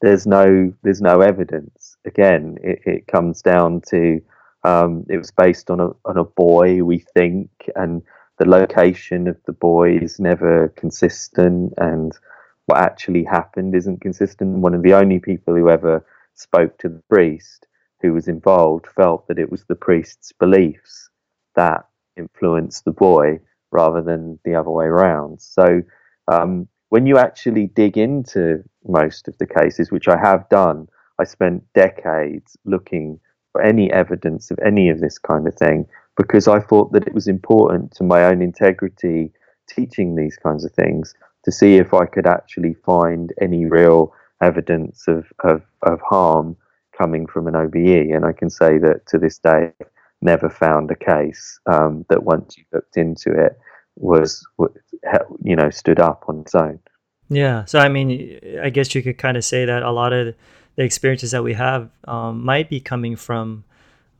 there's no there's no evidence. Again, it, it comes down to um, it was based on a on a boy, we think, and the location of the boy is never consistent, and what actually happened isn't consistent. One of the only people who ever spoke to the priest who was involved felt that it was the priest's beliefs that influenced the boy rather than the other way around. So um, when you actually dig into most of the cases, which I have done, I spent decades looking for any evidence of any of this kind of thing because I thought that it was important to my own integrity teaching these kinds of things to see if I could actually find any real evidence of, of, of harm coming from an OBE. And I can say that to this day, never found a case um, that once you looked into it was, you know, stood up on its own. Yeah. So I mean, I guess you could kind of say that a lot of the experiences that we have um, might be coming from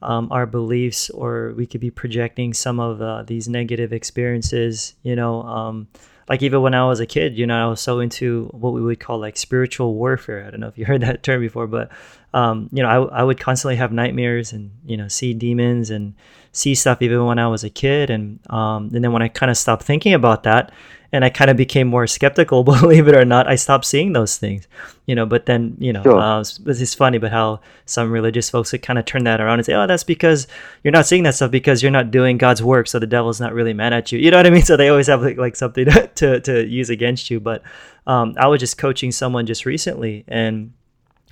um, our beliefs, or we could be projecting some of uh, these negative experiences. You know, um, like even when I was a kid, you know, I was so into what we would call like spiritual warfare. I don't know if you heard that term before, but um, you know, I, I would constantly have nightmares and you know see demons and see stuff even when I was a kid, and um, and then when I kind of stopped thinking about that, and I kind of became more skeptical, believe it or not, I stopped seeing those things, you know. But then you know, Sure. uh, it's, it's funny, but how some religious folks would kind of turn that around and say, oh, that's because you're not seeing that stuff because you're not doing God's work, so the devil's not really mad at you. You know what I mean? So they always have like, like something to, to use against you. But um, I was just coaching someone just recently, and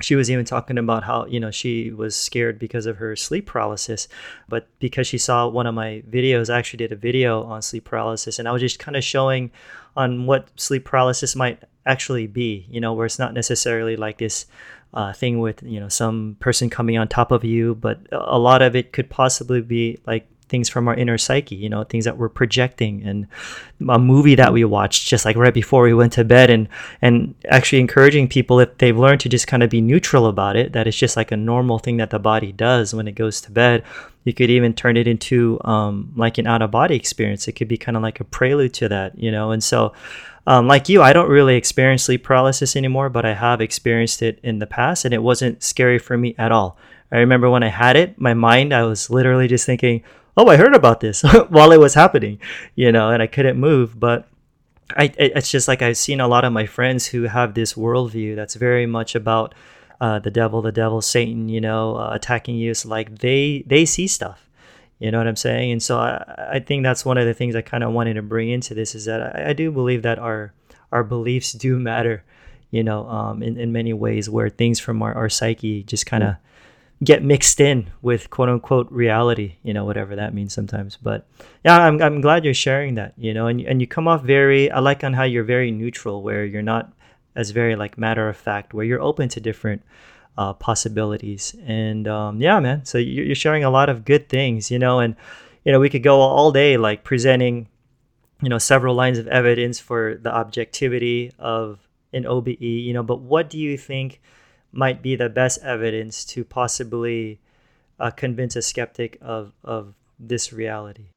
she was even talking about how you know she was scared because of her sleep paralysis but because she saw one of my videos i actually did a video on sleep paralysis and i was just kind of showing on what sleep paralysis might actually be you know where it's not necessarily like this uh, thing with you know some person coming on top of you but a lot of it could possibly be like things from our inner psyche you know things that we're projecting. And a movie that we watched just like right before we went to bed and and actually encouraging people if they've learned to just kind of be neutral about it that it's just like a normal thing that the body does when it goes to bed. You could even turn it into um, like an out of body experience. It could be kind of like a prelude to that you know? And so um, like you i don't really experience sleep paralysis anymore but i have experienced it in the past and it wasn't scary for me at all. I remember when i had it my mind i was literally just thinking oh i heard about this while it was happening you know and i couldn't move but I, it's just like I've seen a lot of my friends who have this worldview that's very much about uh, the devil, the devil, Satan, you know, uh, attacking you. It's like they they see stuff, you know what I'm saying? And so I, I think that's one of the things I kind of wanted to bring into this is that I, I do believe that our our beliefs do matter, you know, um, in in many ways where things from our, our psyche just kind of get mixed in with quote unquote reality, you know, whatever that means sometimes. But yeah, I'm, I'm glad you're sharing that, you know, and, and you come off very, I like on how you're very neutral, where you're not as very like matter of fact, where you're open to different uh, possibilities. And um, yeah, man, so you're, you're sharing a lot of good things, you know, and, you know, we could go all day like presenting, you know, several lines of evidence for the objectivity of an OBE, you know, but what do you think? Might be the best evidence to possibly uh, convince a skeptic of of this reality.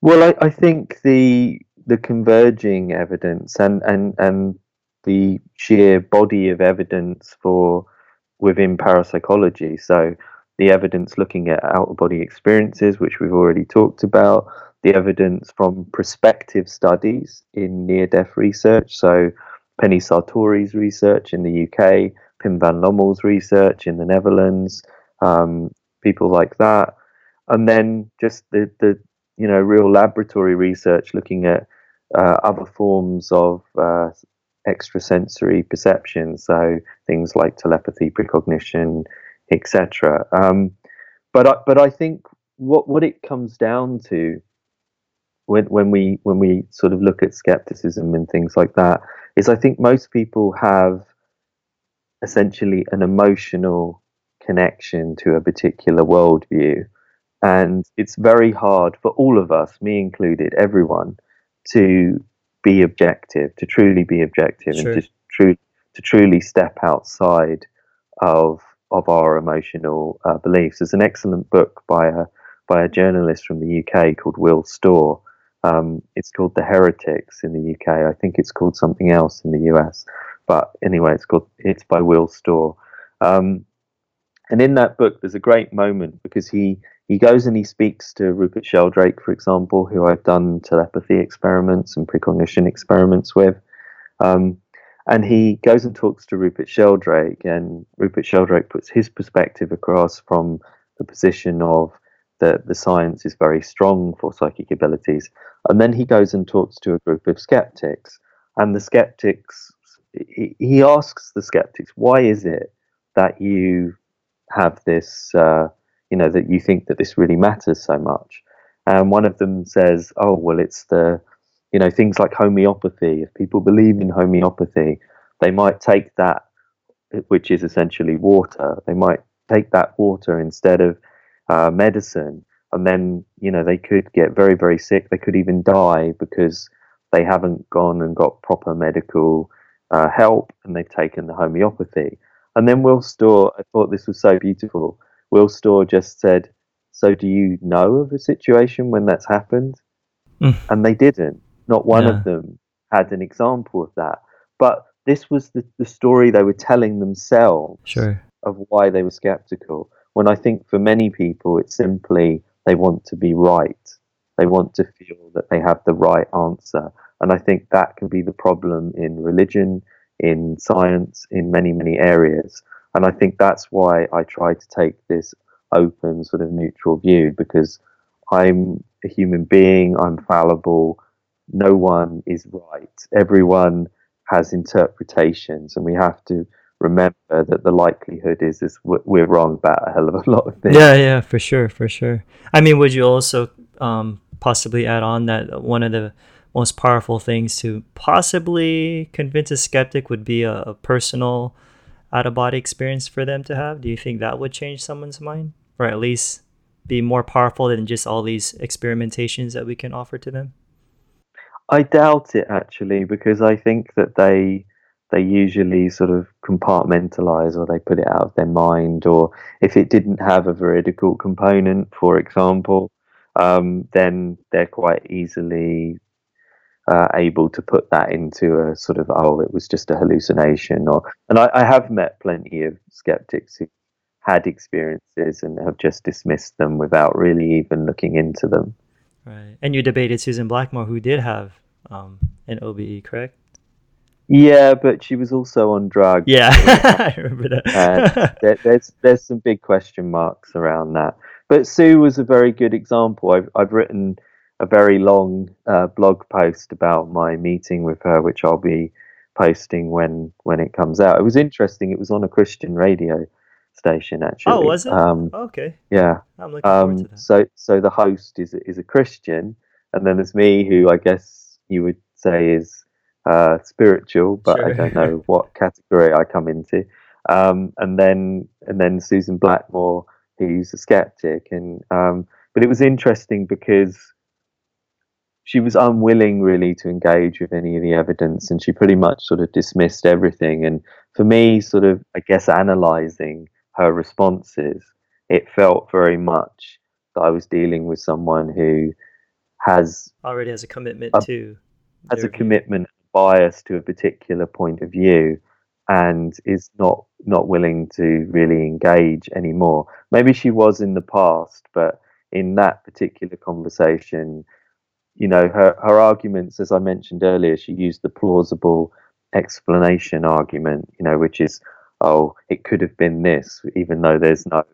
Well, I, I think the the converging evidence and, and, and the sheer body of evidence for within parapsychology. So the evidence looking at out of body experiences, which we've already talked about, the evidence from prospective studies in near death research. So, Penny Sartori's research in the UK, Pim van Lommel's research in the Netherlands, um, people like that. And then just the, the you know real laboratory research looking at uh, other forms of uh, extrasensory perception, so things like telepathy, precognition, etc. Um, but I, but I think what what it comes down to when when we when we sort of look at skepticism and things like that is I think most people have essentially an emotional connection to a particular worldview. And it's very hard for all of us, me included, everyone, to be objective, to truly be objective, sure. and to, tru- to truly step outside of of our emotional uh, beliefs. There's an excellent book by a by a journalist from the UK called Will Storr. Um, it's called The Heretics in the UK. I think it's called something else in the US, but anyway, it's called it's by Will Storr. Um, and in that book, there's a great moment because he he goes and he speaks to Rupert Sheldrake, for example, who I've done telepathy experiments and precognition experiments with. Um, and he goes and talks to Rupert Sheldrake, and Rupert Sheldrake puts his perspective across from the position of that the science is very strong for psychic abilities. And then he goes and talks to a group of skeptics, and the skeptics, he, asks the skeptics, why is it that you have this, uh, you know, that you think that this really matters so much? And one of them says, oh, well, it's the you know things like homeopathy if people believe in homeopathy they might take that which is essentially water they might take that water instead of uh, medicine and then you know they could get very very sick they could even die because they haven't gone and got proper medical uh, help and they've taken the homeopathy and then will storr i thought this was so beautiful will storr just said so do you know of a situation when that's happened mm. and they didn't not one yeah. of them had an example of that. But this was the, the story they were telling themselves sure. of why they were skeptical. When I think for many people, it's simply they want to be right. They want to feel that they have the right answer. And I think that can be the problem in religion, in science, in many, many areas. And I think that's why I try to take this open, sort of neutral view because I'm a human being, I'm fallible, no one is right. Everyone has interpretations, and we have to remember that the likelihood is is we're wrong about a hell of a lot of things. Yeah, yeah, for sure, for sure. I mean, would you also um, possibly add on that one of the most powerful things to possibly convince a skeptic would be a, a personal out of body experience for them to have? Do you think that would change someone's mind, or at least be more powerful than just all these experimentations that we can offer to them? I doubt it actually because I think that they they usually sort of compartmentalize or they put it out of their mind or if it didn't have a veridical component, for example, um, then they're quite easily uh, able to put that into a sort of oh it was just a hallucination or and I, I have met plenty of skeptics who had experiences and have just dismissed them without really even looking into them. Right. And you debated Susan Blackmore, who did have um, an OBE, correct? Yeah, but she was also on drugs. Yeah, I remember that. there, there's there's some big question marks around that. But Sue was a very good example. I've I've written a very long uh, blog post about my meeting with her, which I'll be posting when when it comes out. It was interesting. It was on a Christian radio station actually. Oh, was it? Um, okay. Yeah. I'm looking forward to um, that. So so the host is is a Christian, and then there's me, who I guess you would say is uh, spiritual, but sure. I don't know what category I come into. Um, and then and then Susan Blackmore, who's a skeptic, and um, but it was interesting because she was unwilling really to engage with any of the evidence, and she pretty much sort of dismissed everything. And for me, sort of I guess analyzing her responses, it felt very much that I was dealing with someone who has already has a commitment a, to has a view. commitment bias to a particular point of view and is not not willing to really engage anymore. Maybe she was in the past, but in that particular conversation, you know, her, her arguments, as I mentioned earlier, she used the plausible explanation argument, you know, which is, oh, it could have been this, even though there's no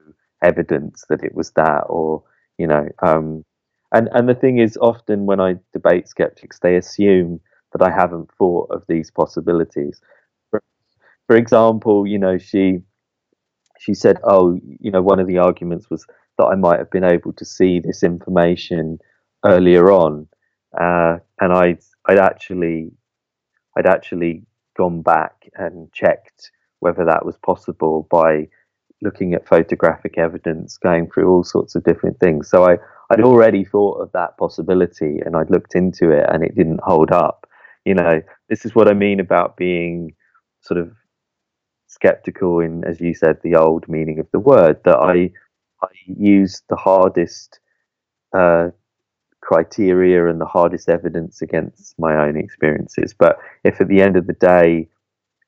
evidence that it was that, or, you know, um, and, and the thing is, often when I debate skeptics, they assume that I haven't thought of these possibilities. For, for example, you know, she she said, "Oh, you know, one of the arguments was that I might have been able to see this information earlier on, uh, and I'd I'd actually I'd actually gone back and checked whether that was possible by looking at photographic evidence, going through all sorts of different things. So I I'd already thought of that possibility, and I'd looked into it, and it didn't hold up. You know, this is what I mean about being sort of skeptical in, as you said, the old meaning of the word. That I I use the hardest uh, criteria and the hardest evidence against my own experiences. But if at the end of the day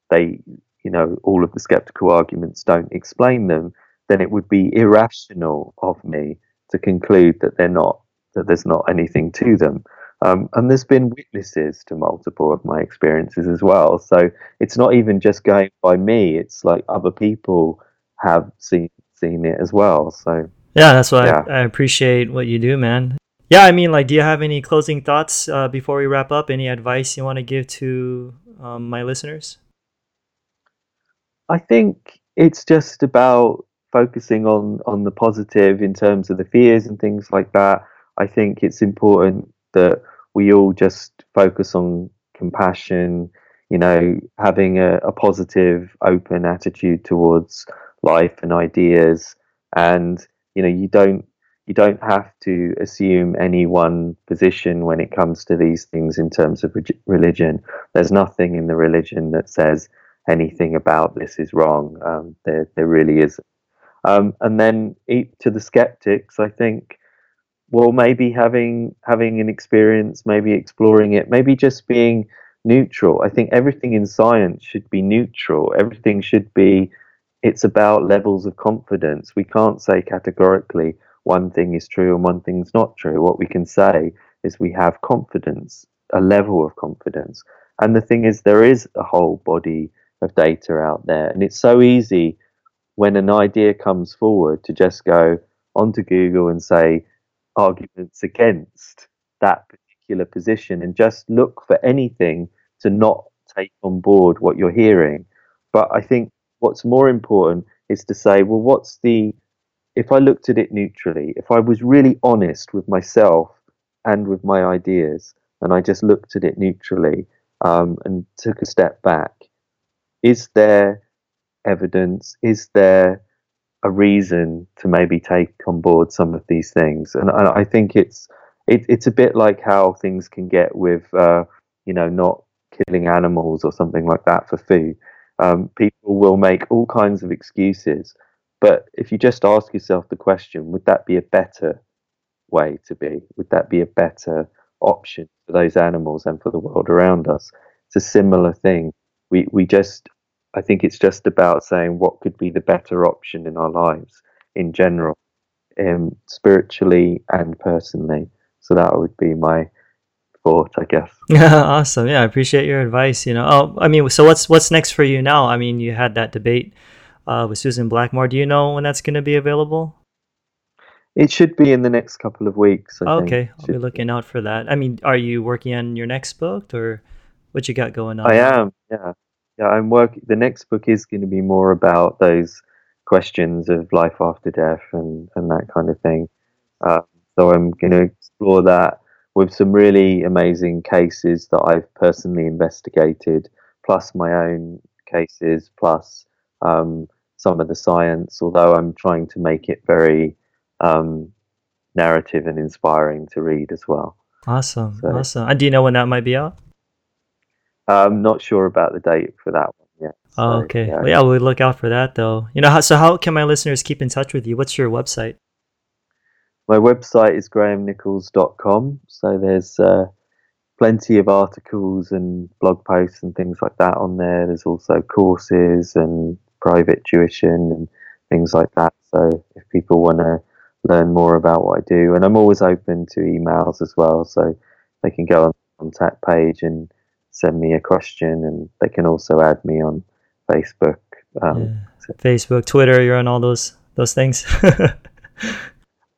they, you know, all of the skeptical arguments don't explain them, then it would be irrational of me to conclude that they're not that there's not anything to them. Um, and there's been witnesses to multiple of my experiences as well. So it's not even just going by me; it's like other people have seen seen it as well. So yeah, that's why yeah. I, I, appreciate what you do, man. Yeah, I mean, like, do you have any closing thoughts uh, before we wrap up? Any advice you want to give to um, my listeners? I think it's just about focusing on on the positive in terms of the fears and things like that. I think it's important that we all just focus on compassion, you know, having a, a positive, open attitude towards life and ideas. And you know you don't you don't have to assume any one position when it comes to these things in terms of religion. There's nothing in the religion that says anything about this is wrong. Um, there there really isn't. Um, and then to the skeptics i think well maybe having having an experience maybe exploring it maybe just being neutral i think everything in science should be neutral everything should be it's about levels of confidence. We can't say categorically one thing is true and one thing's not true. What we can say is we have confidence, a level of confidence. And the thing is, there is a whole body of data out there. And it's so easy when an idea comes forward to just go onto Google and say arguments against that particular position and just look for anything to not take on board what you're hearing. But I think What's more important is to say, well, what's the, if I looked at it neutrally, if I was really honest with myself and with my ideas, and I just looked at it neutrally um, and took a step back, is there evidence? Is there a reason to maybe take on board some of these things? And, and I think it's it, it's a bit like how things can get with uh, you know not killing animals or something like that for food. Um, people will make all kinds of excuses. But if you just ask yourself the question, would that be a better way to be? Would that be a better option for those animals and for the world around us? It's a similar thing. We, we just, I think it's just about saying what could be the better option in our lives in general, um, spiritually and personally. So that would be my thought, I guess. Yeah, awesome. Yeah, I appreciate your advice. You know, oh, I mean, so what's what's next for you now? I mean, you had that debate uh, with Susan Blackmore. Do you know when that's going to be available? It should be in the next couple of weeks. I okay, I'll be looking be. out for that. I mean, are you working on your next book, or what you got going on? I am. Yeah, yeah. I'm working. The next book is going to be more about those questions of life after death and and that kind of thing. Uh, so I'm going to explore that with some really amazing cases that I've personally investigated, plus my own cases, plus um, some of the science, although I'm trying to make it very um, narrative and inspiring to read as well. Awesome. So, awesome. And do you know when that might be out? I'm not sure about the date for that one yet. Oh, okay. Yeah. Well, yeah, we'll look out for that though. You know, how, so how can my listeners keep in touch with you? What's your website? my website is grahamnicholls.com. So there's uh, plenty of articles and blog posts and things like that on there. There's also courses and private tuition and things like that. So if people want to learn more about what I do, and I'm always open to emails as well, so they can go on the contact page and send me a question, and they can also add me on Facebook. Um, Yeah. Facebook, Twitter, you're on all those those things.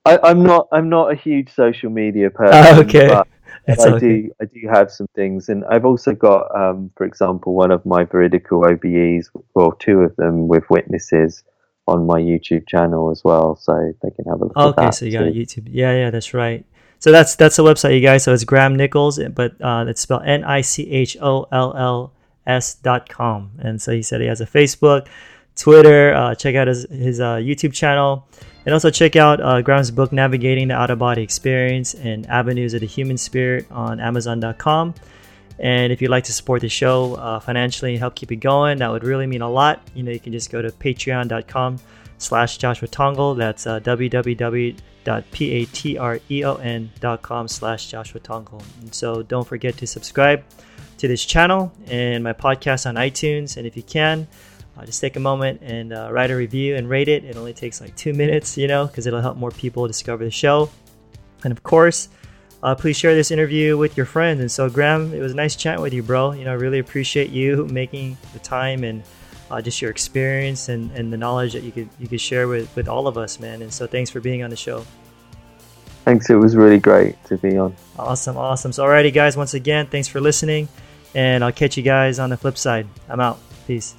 I, I'm not. I'm not a huge social media person. Ah, okay. but I okay. do. I do have some things, and I've also got, um, for example, one of my veridical OBEs, well, two of them with witnesses on my YouTube channel as well, so they can have a look at Okay, that. so you got a too. YouTube. Yeah, yeah, that's right. So that's that's the website, you guys. So it's Graham Nicholls, but uh, it's spelled N I C H O L L S dot com. And so he said he has a Facebook, Twitter. Uh, check out his his uh, YouTube channel, and also check out uh, Graham's book, Navigating the Out of Body Experience and Avenues of the Human Spirit, on Amazon.com. And if you'd like to support the show uh, financially and help keep it going, that would really mean a lot. You know, you can just go to patreon.com slash Joshua Tongol. That's uh, www.patreon.com slash Joshua Tongol. And so don't forget to subscribe to this channel and my podcast on iTunes. And if you can, uh, just take a moment and uh, write a review and rate it. It only takes like two minutes, you know, because it'll help more people discover the show. And of course, uh, please share this interview with your friends. And so, Graham, it was nice chatting with you, bro. You know, I really appreciate you making the time and uh, just your experience and, and the knowledge that you could you could share with, with all of us, man. And so, thanks for being on the show. Thanks. It was really great to be on. Awesome, awesome. So, alrighty, guys. Once again, thanks for listening, and I'll catch you guys on the flip side. I'm out. Peace.